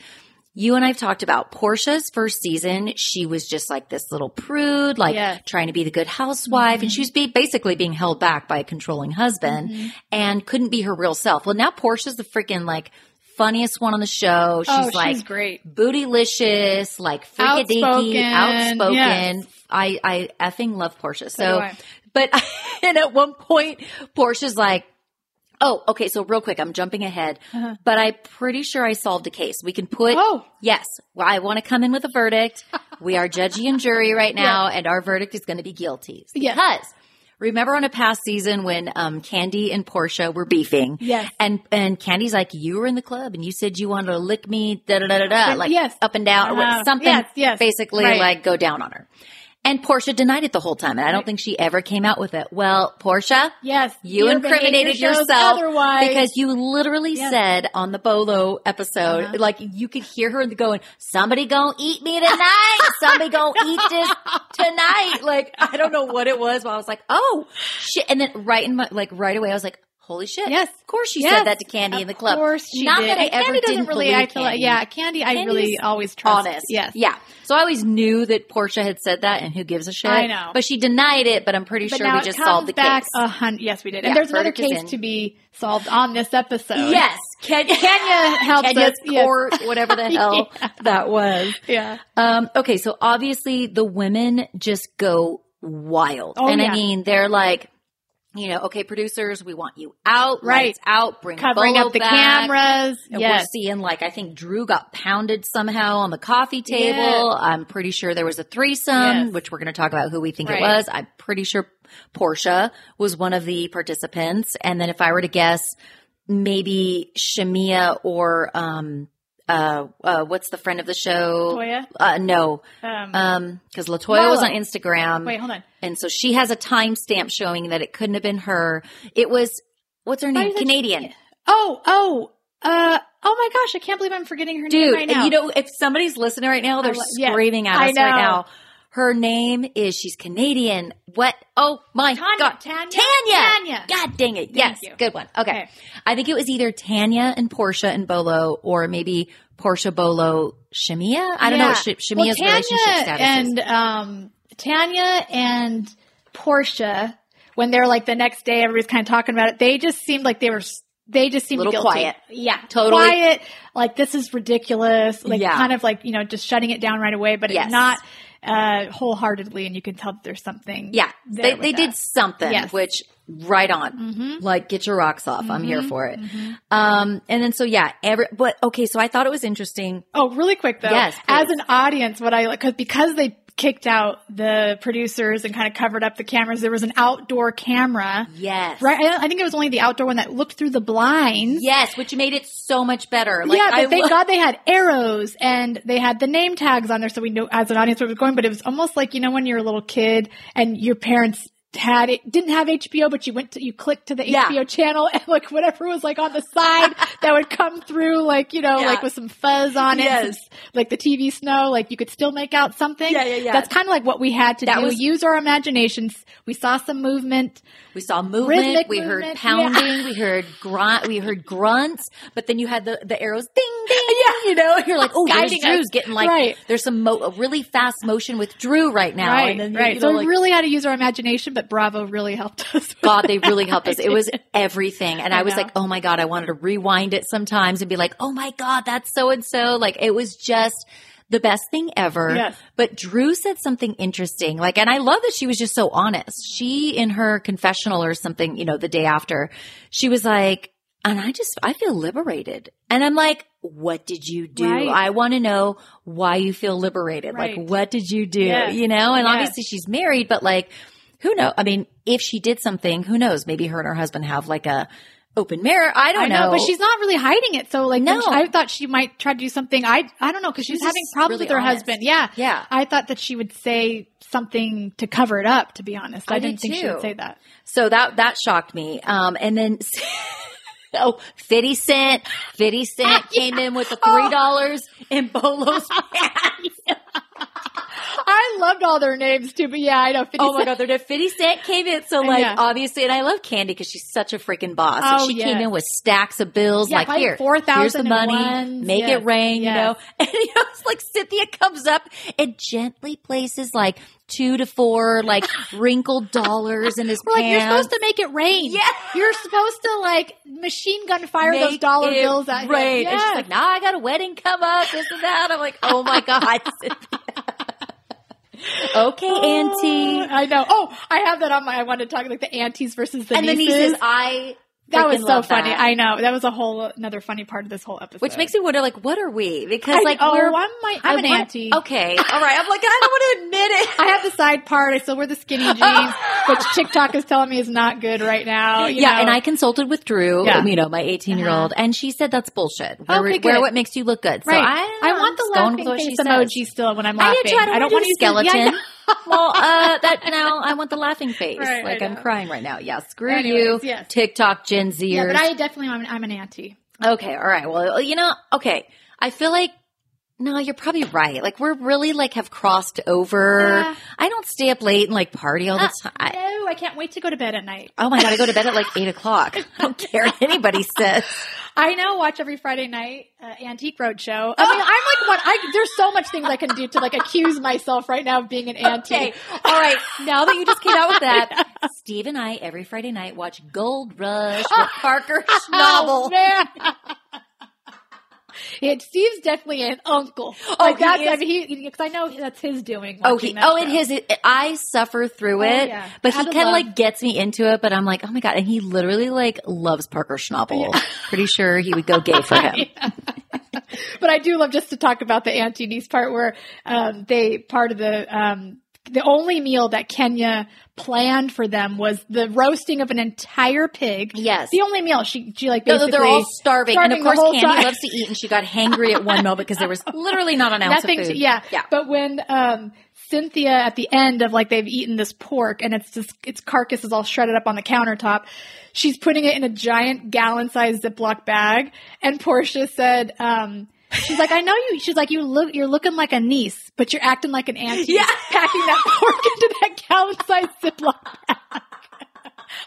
you and I've talked about Porsha's first season. She was just like this little prude, like Yes. trying to be the good housewife. And mm-hmm. she was be- basically being held back by a controlling husband mm-hmm. and couldn't be her real self. Well, now Porsha's the freaking like funniest one on the show. She's oh, like great. bootylicious, like freakadeaky, Outspoken, outspoken. yes. I, I effing love Porsha. So So, but, and at one point, Porsha's like, Oh, okay. So real quick, I'm jumping ahead, but I'm pretty sure I solved a case. We can put, Uh-huh. Oh. yes, well, I want to come in with a verdict. we are judgy and jury right now, and our verdict is going to be guilty. Yeah. Because remember on a past season when um, Kandi and Porsha were beefing? Yes. And and Kandi's like, you were in the club and you said you wanted to lick me, da da da da da, like Yes. up and down, or Uh-huh. something. Yes, yes. Basically, Right. like go down on her. And Porsha denied it the whole time, and I don't think she ever came out with it. Well, Porsha, Yes. you incriminated yourself otherwise. because you literally Yeah. said on the Bolo episode, Uh-huh. like you could hear her going, "Somebody gonna eat me tonight. Somebody gonna eat this tonight." Like I don't know what it was, but I was like, "Oh shit!" And then right in my like right away, I was like, "Holy shit!" Yes. of course she Yes. said that to Kandi in the club. Of course she Not did. that I ever Kandi doesn't really. I feel like yeah, Kandi. I Kandi's really always trust. honest. Yes. Yeah. So I always knew that Porsha had said that, and who gives a shit? I know. but she denied it. But I'm pretty But sure we just solved the back case. A hun- yes, we did. Yeah, and there's another case in. to be solved on this episode. yes, Kenya, Kenya helps Kenya's us. Yes. whatever the hell Yeah. that was. Yeah. Um, okay, so obviously the women just go wild. Oh, and I mean, they're like, you know, okay, producers, we want you out, Right. lights out, bring Covering Bolo up the back. cameras. And yes. we're seeing like I think Drew got pounded somehow on the coffee table. Yes. I'm pretty sure there was a threesome, Yes. which we're going to talk about who we think Right. it was. I'm pretty sure Porsha was one of the participants. And then if I were to guess, maybe Shamea or um uh, uh what's the friend of the show? Toya? Uh no. Um, Um because Latoya was on Instagram. wait, hold on. And so she has a timestamp showing that it couldn't have been her. It was what's her name? Canadian. Oh, oh, uh, oh my gosh! I can't believe I'm forgetting her name Dude, right now. you know, if somebody's listening right now, they're I screaming at I us right now. Her name is, she's Canadian. What? Oh my Tanya, God. Tanya, Tanya. Tanya. God dang it. yes. Good one. Okay. Okay. I think it was either Tanya and Porsha and Bolo or maybe Porsha, Bolo, Shamea. I don't know what Sh- Well, relationship status is. and is. um, Tanya and Porsha, when they're like the next day, everybody's kind of talking about it. They just seemed like they were. They just seemed Little guilty. quiet. Yeah, Totally. quiet. Like this is ridiculous. Like Yeah. kind of like you know just shutting it down right away, but Yes. it's not uh, wholeheartedly, and you can tell that there's something. Yeah, they, they did something, Yes. which right on. Mhm. Like, get your rocks off. I'm here Mhm. for it. Mhm. Um, and then so yeah, every, but okay, so I thought it was interesting. Oh, really quick though. Yes, As an audience, what I like, cause, because they kicked out the producers and kind of covered up the cameras, there was an outdoor camera. Yes. Right. I, think it was only the outdoor one that looked through the blinds. Yes, which made it so much better. Like, yeah, but I thank lo- God they had arrows and they had the name tags on there so we knew as an audience where it was going. But it was almost like, you know, when you're a little kid and your parents had it, didn't have HBO, but you went to, you clicked to the Yeah. HBO channel and like whatever was like on the side that would come through, like, you know, Yeah. like with some fuzz on it, some- like the TV snow, like you could still make out something. Yeah, yeah, yeah. That's kind of like what we had to That do. was- Use our imaginations. We saw some movement. We saw movement. Rhythmic we heard movement, pounding. We heard grunt. We heard grunts. But then you had the, the arrows, ding ding. Yeah, you know, you're like, oh, there's. Drew's getting like, Right. there's some mo- a really fast motion with Drew right now. right, then, right. You so know, we really had to use our imagination, but Bravo really helped us. God, they really helped us. It was everything. And I, I was know. like, oh my God, I wanted to rewind it sometimes and be like, oh my God, that's so and so. Like it was just the best thing ever. Yes. But Drew said something interesting. Like, and I love that she was just so honest. She, in her confessional or something, you know, the day after, she was like, and I just, I feel liberated. And I'm like, what did you do? Right. I want to know why you feel liberated. Right. Like, what did you do? Yes. You know, and Yes. obviously she's married, but like, who knows? I mean, if she did something, who knows? Maybe her and her husband have like a, open mirror. I don't I know, but she's not really hiding it. So like, No. she- I thought she might try to do something. I I don't know because she's having problems really with her honest. husband. Yeah, Yeah. I thought that she would say something to cover it up. To be honest, I, I didn't did think she would say that. So that that shocked me. Um, and then oh, 50 Cent, 50 Cent came in with the three dollars in Bolo's pants. I loved all their names too, but yeah, I know. 50 Oh my god, their 50 Cent came in. So like Yeah. obviously, and I love Kandi because she's such a freaking boss. Oh, so she came in with stacks of bills. Yeah, like here, 4,000 here's the money. ones. Make Yes, it rain. You know, and you know, it's like Cynthia comes up and gently places like two to four like wrinkled dollars in his We're like, you're supposed to make it rain. Yeah. You're supposed to like machine gun fire those Make dollar it bills at him. rain. And she's like, now I got a wedding come up, this and that. I'm like, oh my God. Okay, Auntie. Oh, I know. Oh, I have that on my. I wanted to talk like the aunties versus the And the nieces. nieces, I that was so funny. that. I know that was a whole another funny part of this whole episode. Which makes me wonder, like, what are we? Because, I- like, oh, we're. I'm my- I'm I an want- auntie. Okay, all right. I'm like, I don't want to admit it. I have the side part. I still wear the skinny jeans, which TikTok is telling me is not good right now. you yeah, know. and I consulted with Drew, Yeah. you know, my 18 year old, uh-huh. and she said that's bullshit. Wear, Okay, wear what makes you look good. So right. I, I, want the just going with laughing face emoji still when I'm I laughing. did too. I don't, don't want to yeah, skeleton. know. Well, uh, that now I want the laughing face. Right, like I'm crying right now. Yeah, screw Anyways, you, yes. TikTok Gen Zers. Yeah, but I definitely I'm, I'm an auntie. okay, all right. Well, you know, okay. I feel like no, you're probably right. Like we're really like have crossed over. Yeah. I don't stay up late and like party all the Uh, time. no, I can't wait to go to bed at night. Oh my god, I go to bed at like eight o'clock. I don't care what anybody says. I know. Watch every Friday night uh, Antique Roadshow. Oh. I mean, I'm like what? I there's so much things I can do to like accuse myself right now of being an antique. Okay, all right. Now that you just came out with that, Steve and I every Friday night watch Gold Rush with Parker Oh Schnabel. man. Yeah, Steve's definitely an uncle. Oh, he that's is? I mean, he because I know that's his doing. Oh, he, oh, show. it his. It, I suffer through Oh, it, yeah. but he Out of kind of like gets me into it. But I'm like, oh my god, and he literally like loves Parker Schnabel. Pretty sure he would go gay for him. But I do love just to talk about the auntie niece part where um, they part of the um, the only meal that Kenya planned for them was the roasting of an entire pig. Yes. the only meal she she like No, basically they're all starving, and of course, Kandi time. loves to eat, and she got hangry at one moment because there was literally not an ounce Nothing. of To, food. yeah, yeah. But when um, Cynthia at the end of like they've eaten this pork and it's just its carcass is all shredded up on the countertop, she's putting it in a giant gallon-sized Ziploc bag, and Portia said. Um, She's like, I know you. She's like, you look, you're looking like a niece, but you're acting like an auntie. Yeah. packing that pork into that gallon-sized Ziploc bag.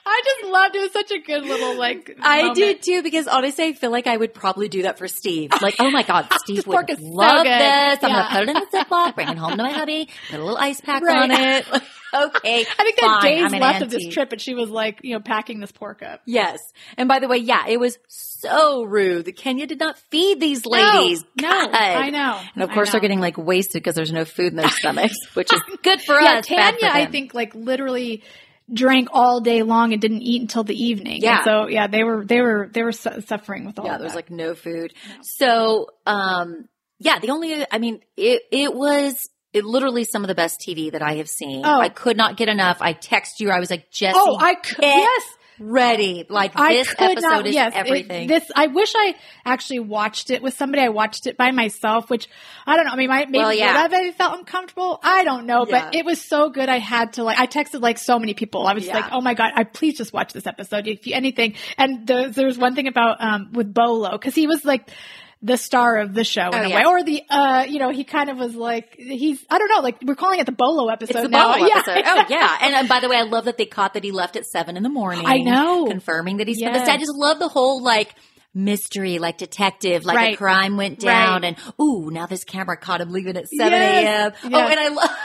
I just loved it. It was such a good little like. I moment. did too because honestly, I feel like I would probably do that for Steve. Like, oh my god, Steve would so love good. this. I'm Yeah. gonna put it in a Ziploc, bring it home to my hubby, put a little ice pack Right. on it. okay, I think had days I'm left of this trip, and she was like, you know, packing this pork up. Yes, and by the way, yeah, it was so rude. that Kenya did not feed these ladies. No, God. I know. And of course, they're getting like wasted because there's no food in their stomachs, which is good for yeah, us. Tanya, I think, like literally drank all day long and didn't eat until the evening. Yeah. And so yeah, they were they were they were su- suffering with all. That. Yeah, there was that. like no food. So, um, yeah, the only, I mean, it, it was it literally some of the best TV that I have seen. Oh. I could not get enough. I text you. I was like, Jessi, oh, I could yes. Ready. Like I this could episode not, is yes, it- everything. this I wish I actually watched it with somebody. I watched it by myself, which I don't know. I mean, my, maybe Well, yeah. would I have felt uncomfortable. I don't know, but it was so good. I had to like. I texted like so many people. I was Yeah. like, oh my god, I please just watch this episode if you anything. And the, there's one thing about um with Bolo because he was like. The star of the show in Oh, a yeah. way, or the, uh, you know, he kind of was like, he's, I don't know, like we're calling it the Bolo episode it's the now. Bolo Yeah. episode. Oh yeah, and, and by the way, I love that they caught that he left at seven in the morning. I know. confirming that he spent Yes. I just love the whole like mystery, like detective, like Right. a crime went down, Right. and ooh, now this camera caught him leaving at seven Yes. a.m. Yeah. Oh, and I love.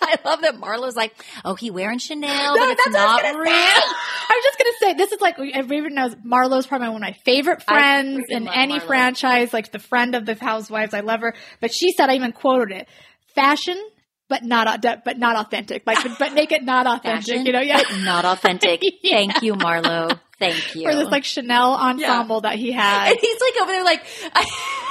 I love that Marlo's like, oh, he wearing Chanel, No, but it's what I not real. I was just gonna say this is like everyone knows Marlo's probably one of my favorite friends in any Marlo. franchise, like the friend of the housewives. I love her, but she said I even quoted it: "Fashion, but not but not authentic. Like, but, but make it not authentic. Fashion, you know, yeah." not authentic. Yeah. Thank you, Marlo. Thank you. For this like Chanel ensemble that he had. and he's like over there, like, I,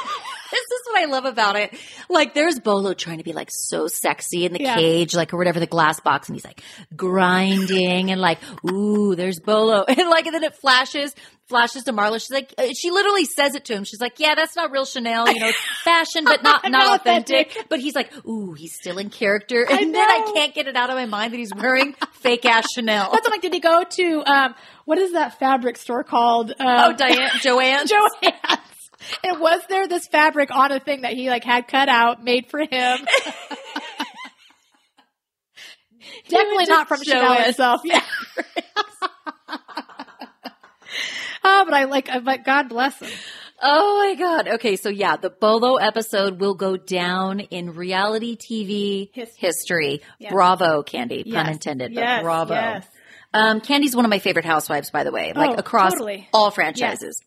this is what I love about it. Like there's Bolo trying to be like so sexy in the Yeah. cage, like or whatever the glass box, and he's like grinding and like, ooh, there's Bolo, and like and then it flashes. Flashes to Marla. She's like, uh, she literally says it to him. She's like, yeah, that's not real Chanel. You know, it's fashion, but not, not, Not authentic. authentic. But he's like, ooh, he's still in character. And then I can't get it out of my mind that he's wearing fake ass Chanel. That's like, did he go to um, what is that fabric store called? Um, oh, Diane, Joanne. Joann's. It was there this fabric on a thing that he like had cut out, made for him. Definitely not from Chanel itself. Yeah. oh, but I like, uh, but God bless him. Oh my God. Okay. So yeah, the Bolo episode will go down in reality TV His- history. Yes. Bravo, Kandi. Pun intended, but Yes, bravo. yes. Um, Kandi's one of my favorite housewives, by the way, like Oh, across totally. all franchises.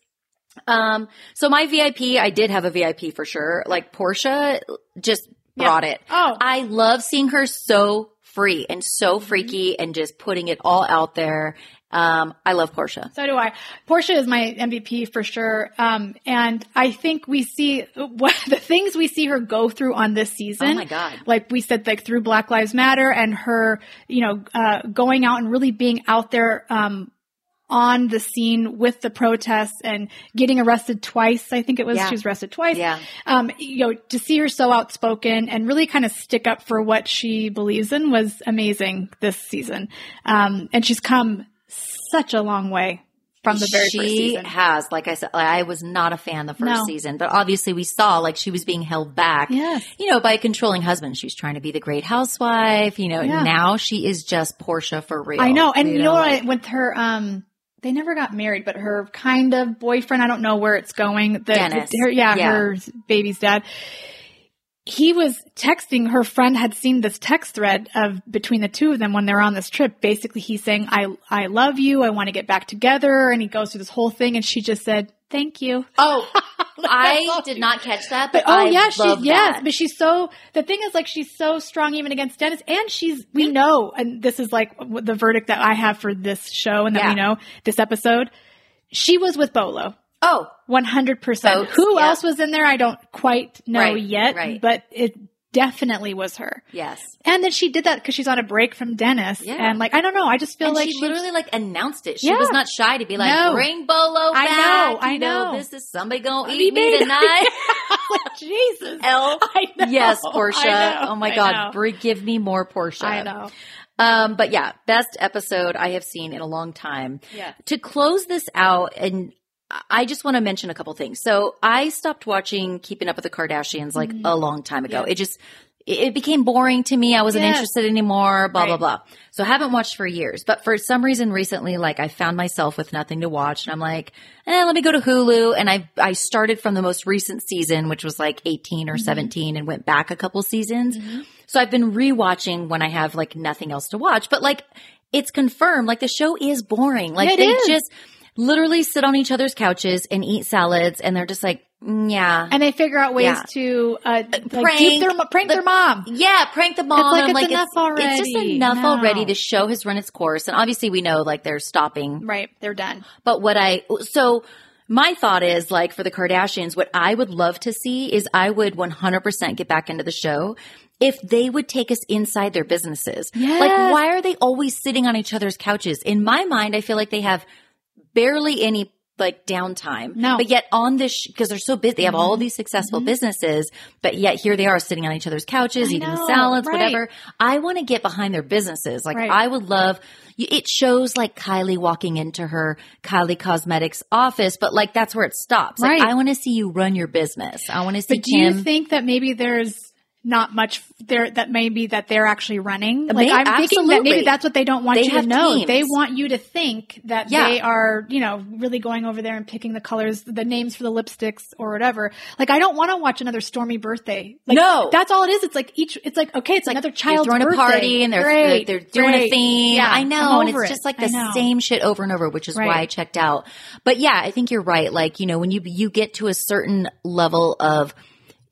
Um, so my VIP, I did have a VIP for sure. Like Porsha just Yeah. brought it. Oh. I love seeing her so free and so Mm-hmm. freaky and just putting it all out there. Um, I love Porsha. So do I. Porsha is my MVP for sure. Um, and I think we see what the things we see her go through on this season. Oh my God. Like we said, like through Black Lives Matter and her, you know, uh, going out and really being out there, um, on the scene with the protests and getting arrested twice. I think it was Yeah. she was arrested twice. Yeah. Um, you know, to see her so outspoken and really kind of stick up for what she believes in was amazing this season. Um, and she's come such a long way from the very she first season. She has, like I said, I was not a fan the first No. season, but obviously we saw like she was being held back, Yes. you know, by a controlling husband. She was trying to be the great housewife, you know, Yeah. now she is just Porsha for real. I know. And you know what? like- I, with her, um, they never got married, but her kind of boyfriend, I don't know where it's going. The, Dennis. Her, yeah, Yeah. her baby's dad. He was texting, her friend had seen this text thread of between the two of them when they're on this trip. Basically, he's saying, I, I love you. I want to get back together. And he goes through this whole thing and she just said, thank you. oh, I did not catch that, but, But oh I yeah, she love yes, but she's so the thing is like she's so strong even against Dennis, and she's we know, and this is like the verdict that I have for this show, and that Yeah. we know this episode. She was with Bolo, Oh, oh, one hundred percent. Boats, Who yeah. else was in there? I don't quite know Right, yet, right. but it definitely was her. yes. And then she did that because she's on a break from Dennis, Yeah. and like I don't know, I just feel And like she literally like announced it. She Yeah. was not shy to be like, No. "Bring Bolo I know, I you know, know. this is somebody gonna eat me tonight. Jesus, L. Yes, Porsha. Oh my God, give me more Porsha. I know. Um, but yeah, best episode I have seen in a long time. Yeah. To close this out, and I just want to mention a couple things. So I stopped watching Keeping Up with the Kardashians like a long time ago. Mm-hmm. Yeah. It just it became boring to me. I wasn't Yes. interested anymore. Blah blah Right. blah. So I haven't watched for years. But for some reason recently, like I found myself with nothing to watch, and I'm like, eh, let me go to Hulu. And I I started from the most recent season, which was like 18 Mm-hmm. or 17, and went back a couple seasons. So I've been rewatching when I have like nothing else to watch. But like it's confirmed, like the show is boring. Like Yeah, it they is. just literally sit on each other's couches and eat salads, and they're just like, yeah. And they figure out ways Yeah. to uh, like prank their prank the- their mom. Yeah, prank the mom. It's like it's enough It's just enough No. already. The show has run its course, and obviously we know like they're stopping. Right, they're done. But what I so my thought is like for the Kardashians, what I would love to see is I would 100% get back into the show if they would take us inside their businesses. Yes. Like why are they always sitting on each other's couches? In my mind, I feel like they have barely any like downtime. No. But yet on this, because they're so busy, they have all mm-hmm. these successful mm-hmm. businesses, but yet here they are sitting on each other's couches, I eating know, salads, right. whatever. I want to get behind their businesses. Like Right. I would love, it shows like Kylie walking into her Kylie Cosmetics office, but like that's where it stops. Like Right. I want to see you run your business. I want to see But do Kim. you think that maybe there's not much there that maybe that they're actually running? Like I'm thinking that maybe that's what they don't want They you to know. teams. They want you to think that Yeah. they are, you know, really going over there and picking the colors, the names for the lipsticks or whatever. Like I don't want to watch another Stormi birthday. Like, No. that's all it is. It's like each. It's like okay, it's like another child's throwing birthday. a party and they're Great, they're, doing a great. theme. Yeah, I know, and it's it. just like the same shit over and over, which is why I checked out. But yeah, I think you're right. Like you know, when you you get to a certain level of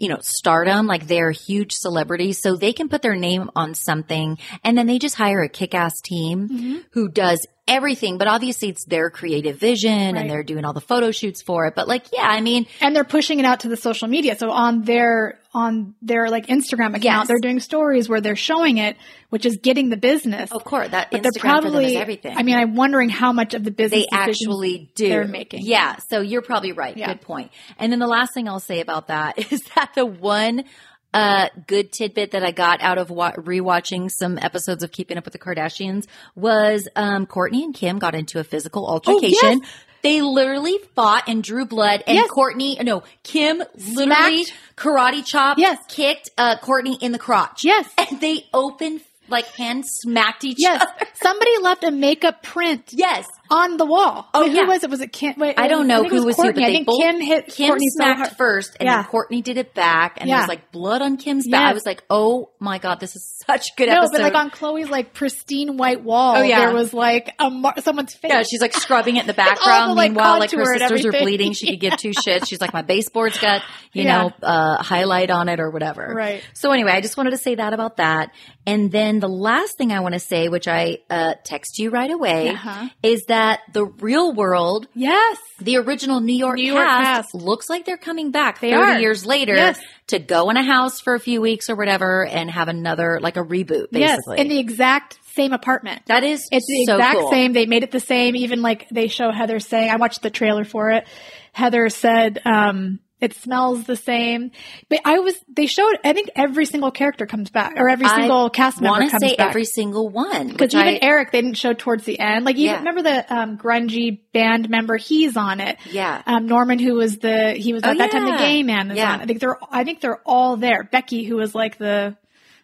you know stardom, like they're huge celebrities, so they can put their name on something, and then they just hire a kick-ass team Mm-hmm. who does everything, but obviously it's their creative vision Right. and they're doing all the photo shoots for it. But like, yeah, I mean, and they're pushing it out to the social media. So on their on their like Instagram account, Yes. they're doing stories where they're showing it, which is getting the business. of course, that but Instagram they're probably for them is everything. I mean, I'm wondering how much of the business they actually do. they're making. Yeah. So you're probably right. Yeah. Good point. And then the last thing I'll say about that is that the one uh, good tidbit that I got out of wa- rewatching some episodes of Keeping Up with the Kardashians was um, Kourtney and Kim got into a physical altercation. Oh, yes. They literally fought and drew blood, and Yes. Kourtney, no, Kim literally Smacked. karate chopped, Yes. kicked uh, Kourtney in the crotch. Yes. and they open like hand smacked each Yes, other. somebody left a makeup print Yes, on the wall. Oh, yeah. Who was it? Was it Kim? Wait, I don't know it who was who, Kourtney. but I they think both Kim hit Kim Kourtney smacked hard. first, and Yeah. then Kourtney did it back, and Yeah. was like blood on Kim's back. I was like, oh my god, this is such a good No, episode. but like on Khloé's like pristine white wall, Oh, yeah. there was like a mar- someone's face. yeah, she's like scrubbing it in the background. the, like, Meanwhile, like her sisters are bleeding. She could give two shits. She's like, my baseboard's got, you know, uh, highlight on it or whatever. Right. So anyway, I just wanted to say that about that. And then the last thing I want to say, which I uh, text you right away, Uh-huh. is that the real world yes, the original New York, New York cast, cast. looks like they're coming back They 30 are. years later Yes. to go in a house for a few weeks or whatever and have another, like a reboot, yes, basically. in the exact same apartment. that is It's the so exact cool. same. They made it the same. Even like they show Heather saying, I watched the trailer for it. Heather said, um, it smells the same. But I was, they showed, I think every single character comes back or every single cast member want to comes say back. every single one. Because even I- Eric, they didn't show towards the end. Like, even Yeah. remember the um, grungy band member? He's on it. Yeah. Um, Norman, who was the he was Oh, at that time the gay man, is Yeah. on. it. I think they're I think they're all there. Becky, who was like the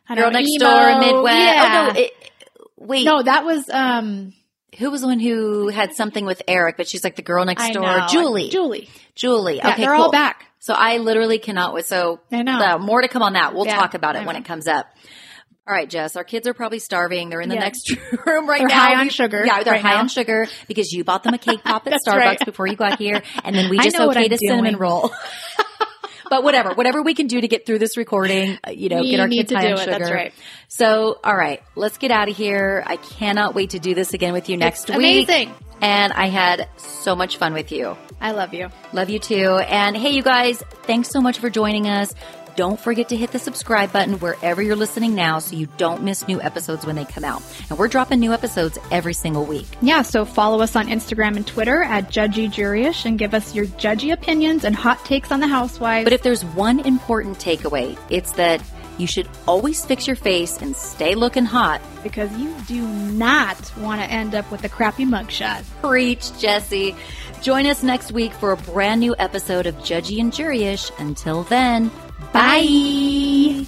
I don't Girl know, Next emo, Door, Midwest. Yeah. Oh, no. It, wait. no, that was um. Who was the one who had something with Eric, but she's like the girl next I door? know. Julie. Julie. Julie. Yeah, okay, they're cool. all back. So I literally cannot wait. So I know. uh, more to come on that. We'll Yeah, talk about it when it comes up. All right, Jess, our kids are probably starving. They're in the Yeah. next room right They're now. high on sugar Yeah, they're right high now. on sugar because you bought them a cake pop at Starbucks right. before you got here. And then we just okayed a cinnamon roll. But whatever, whatever we can do to get through this recording, uh, you know, We get our kids high on sugar. That's right. So, all right, let's get out of here. I cannot wait to do this again with you next week. amazing. And I had so much fun with you. I love you. Love you too. And hey, you guys, thanks so much for joining us. Don't forget to hit the subscribe button wherever you're listening now so you don't miss new episodes when they come out. And we're dropping new episodes every single week. Yeah, so follow us on Instagram and Twitter at Judgey Juryish and give us your judgy opinions and hot takes on the housewives. But if there's one important takeaway, it's that you should always fix your face and stay looking hot. because you do not want to end up with a crappy mugshot. Preach, Jessi. Join us next week for a brand new episode of Judgey and Juryish. Until then, Bye.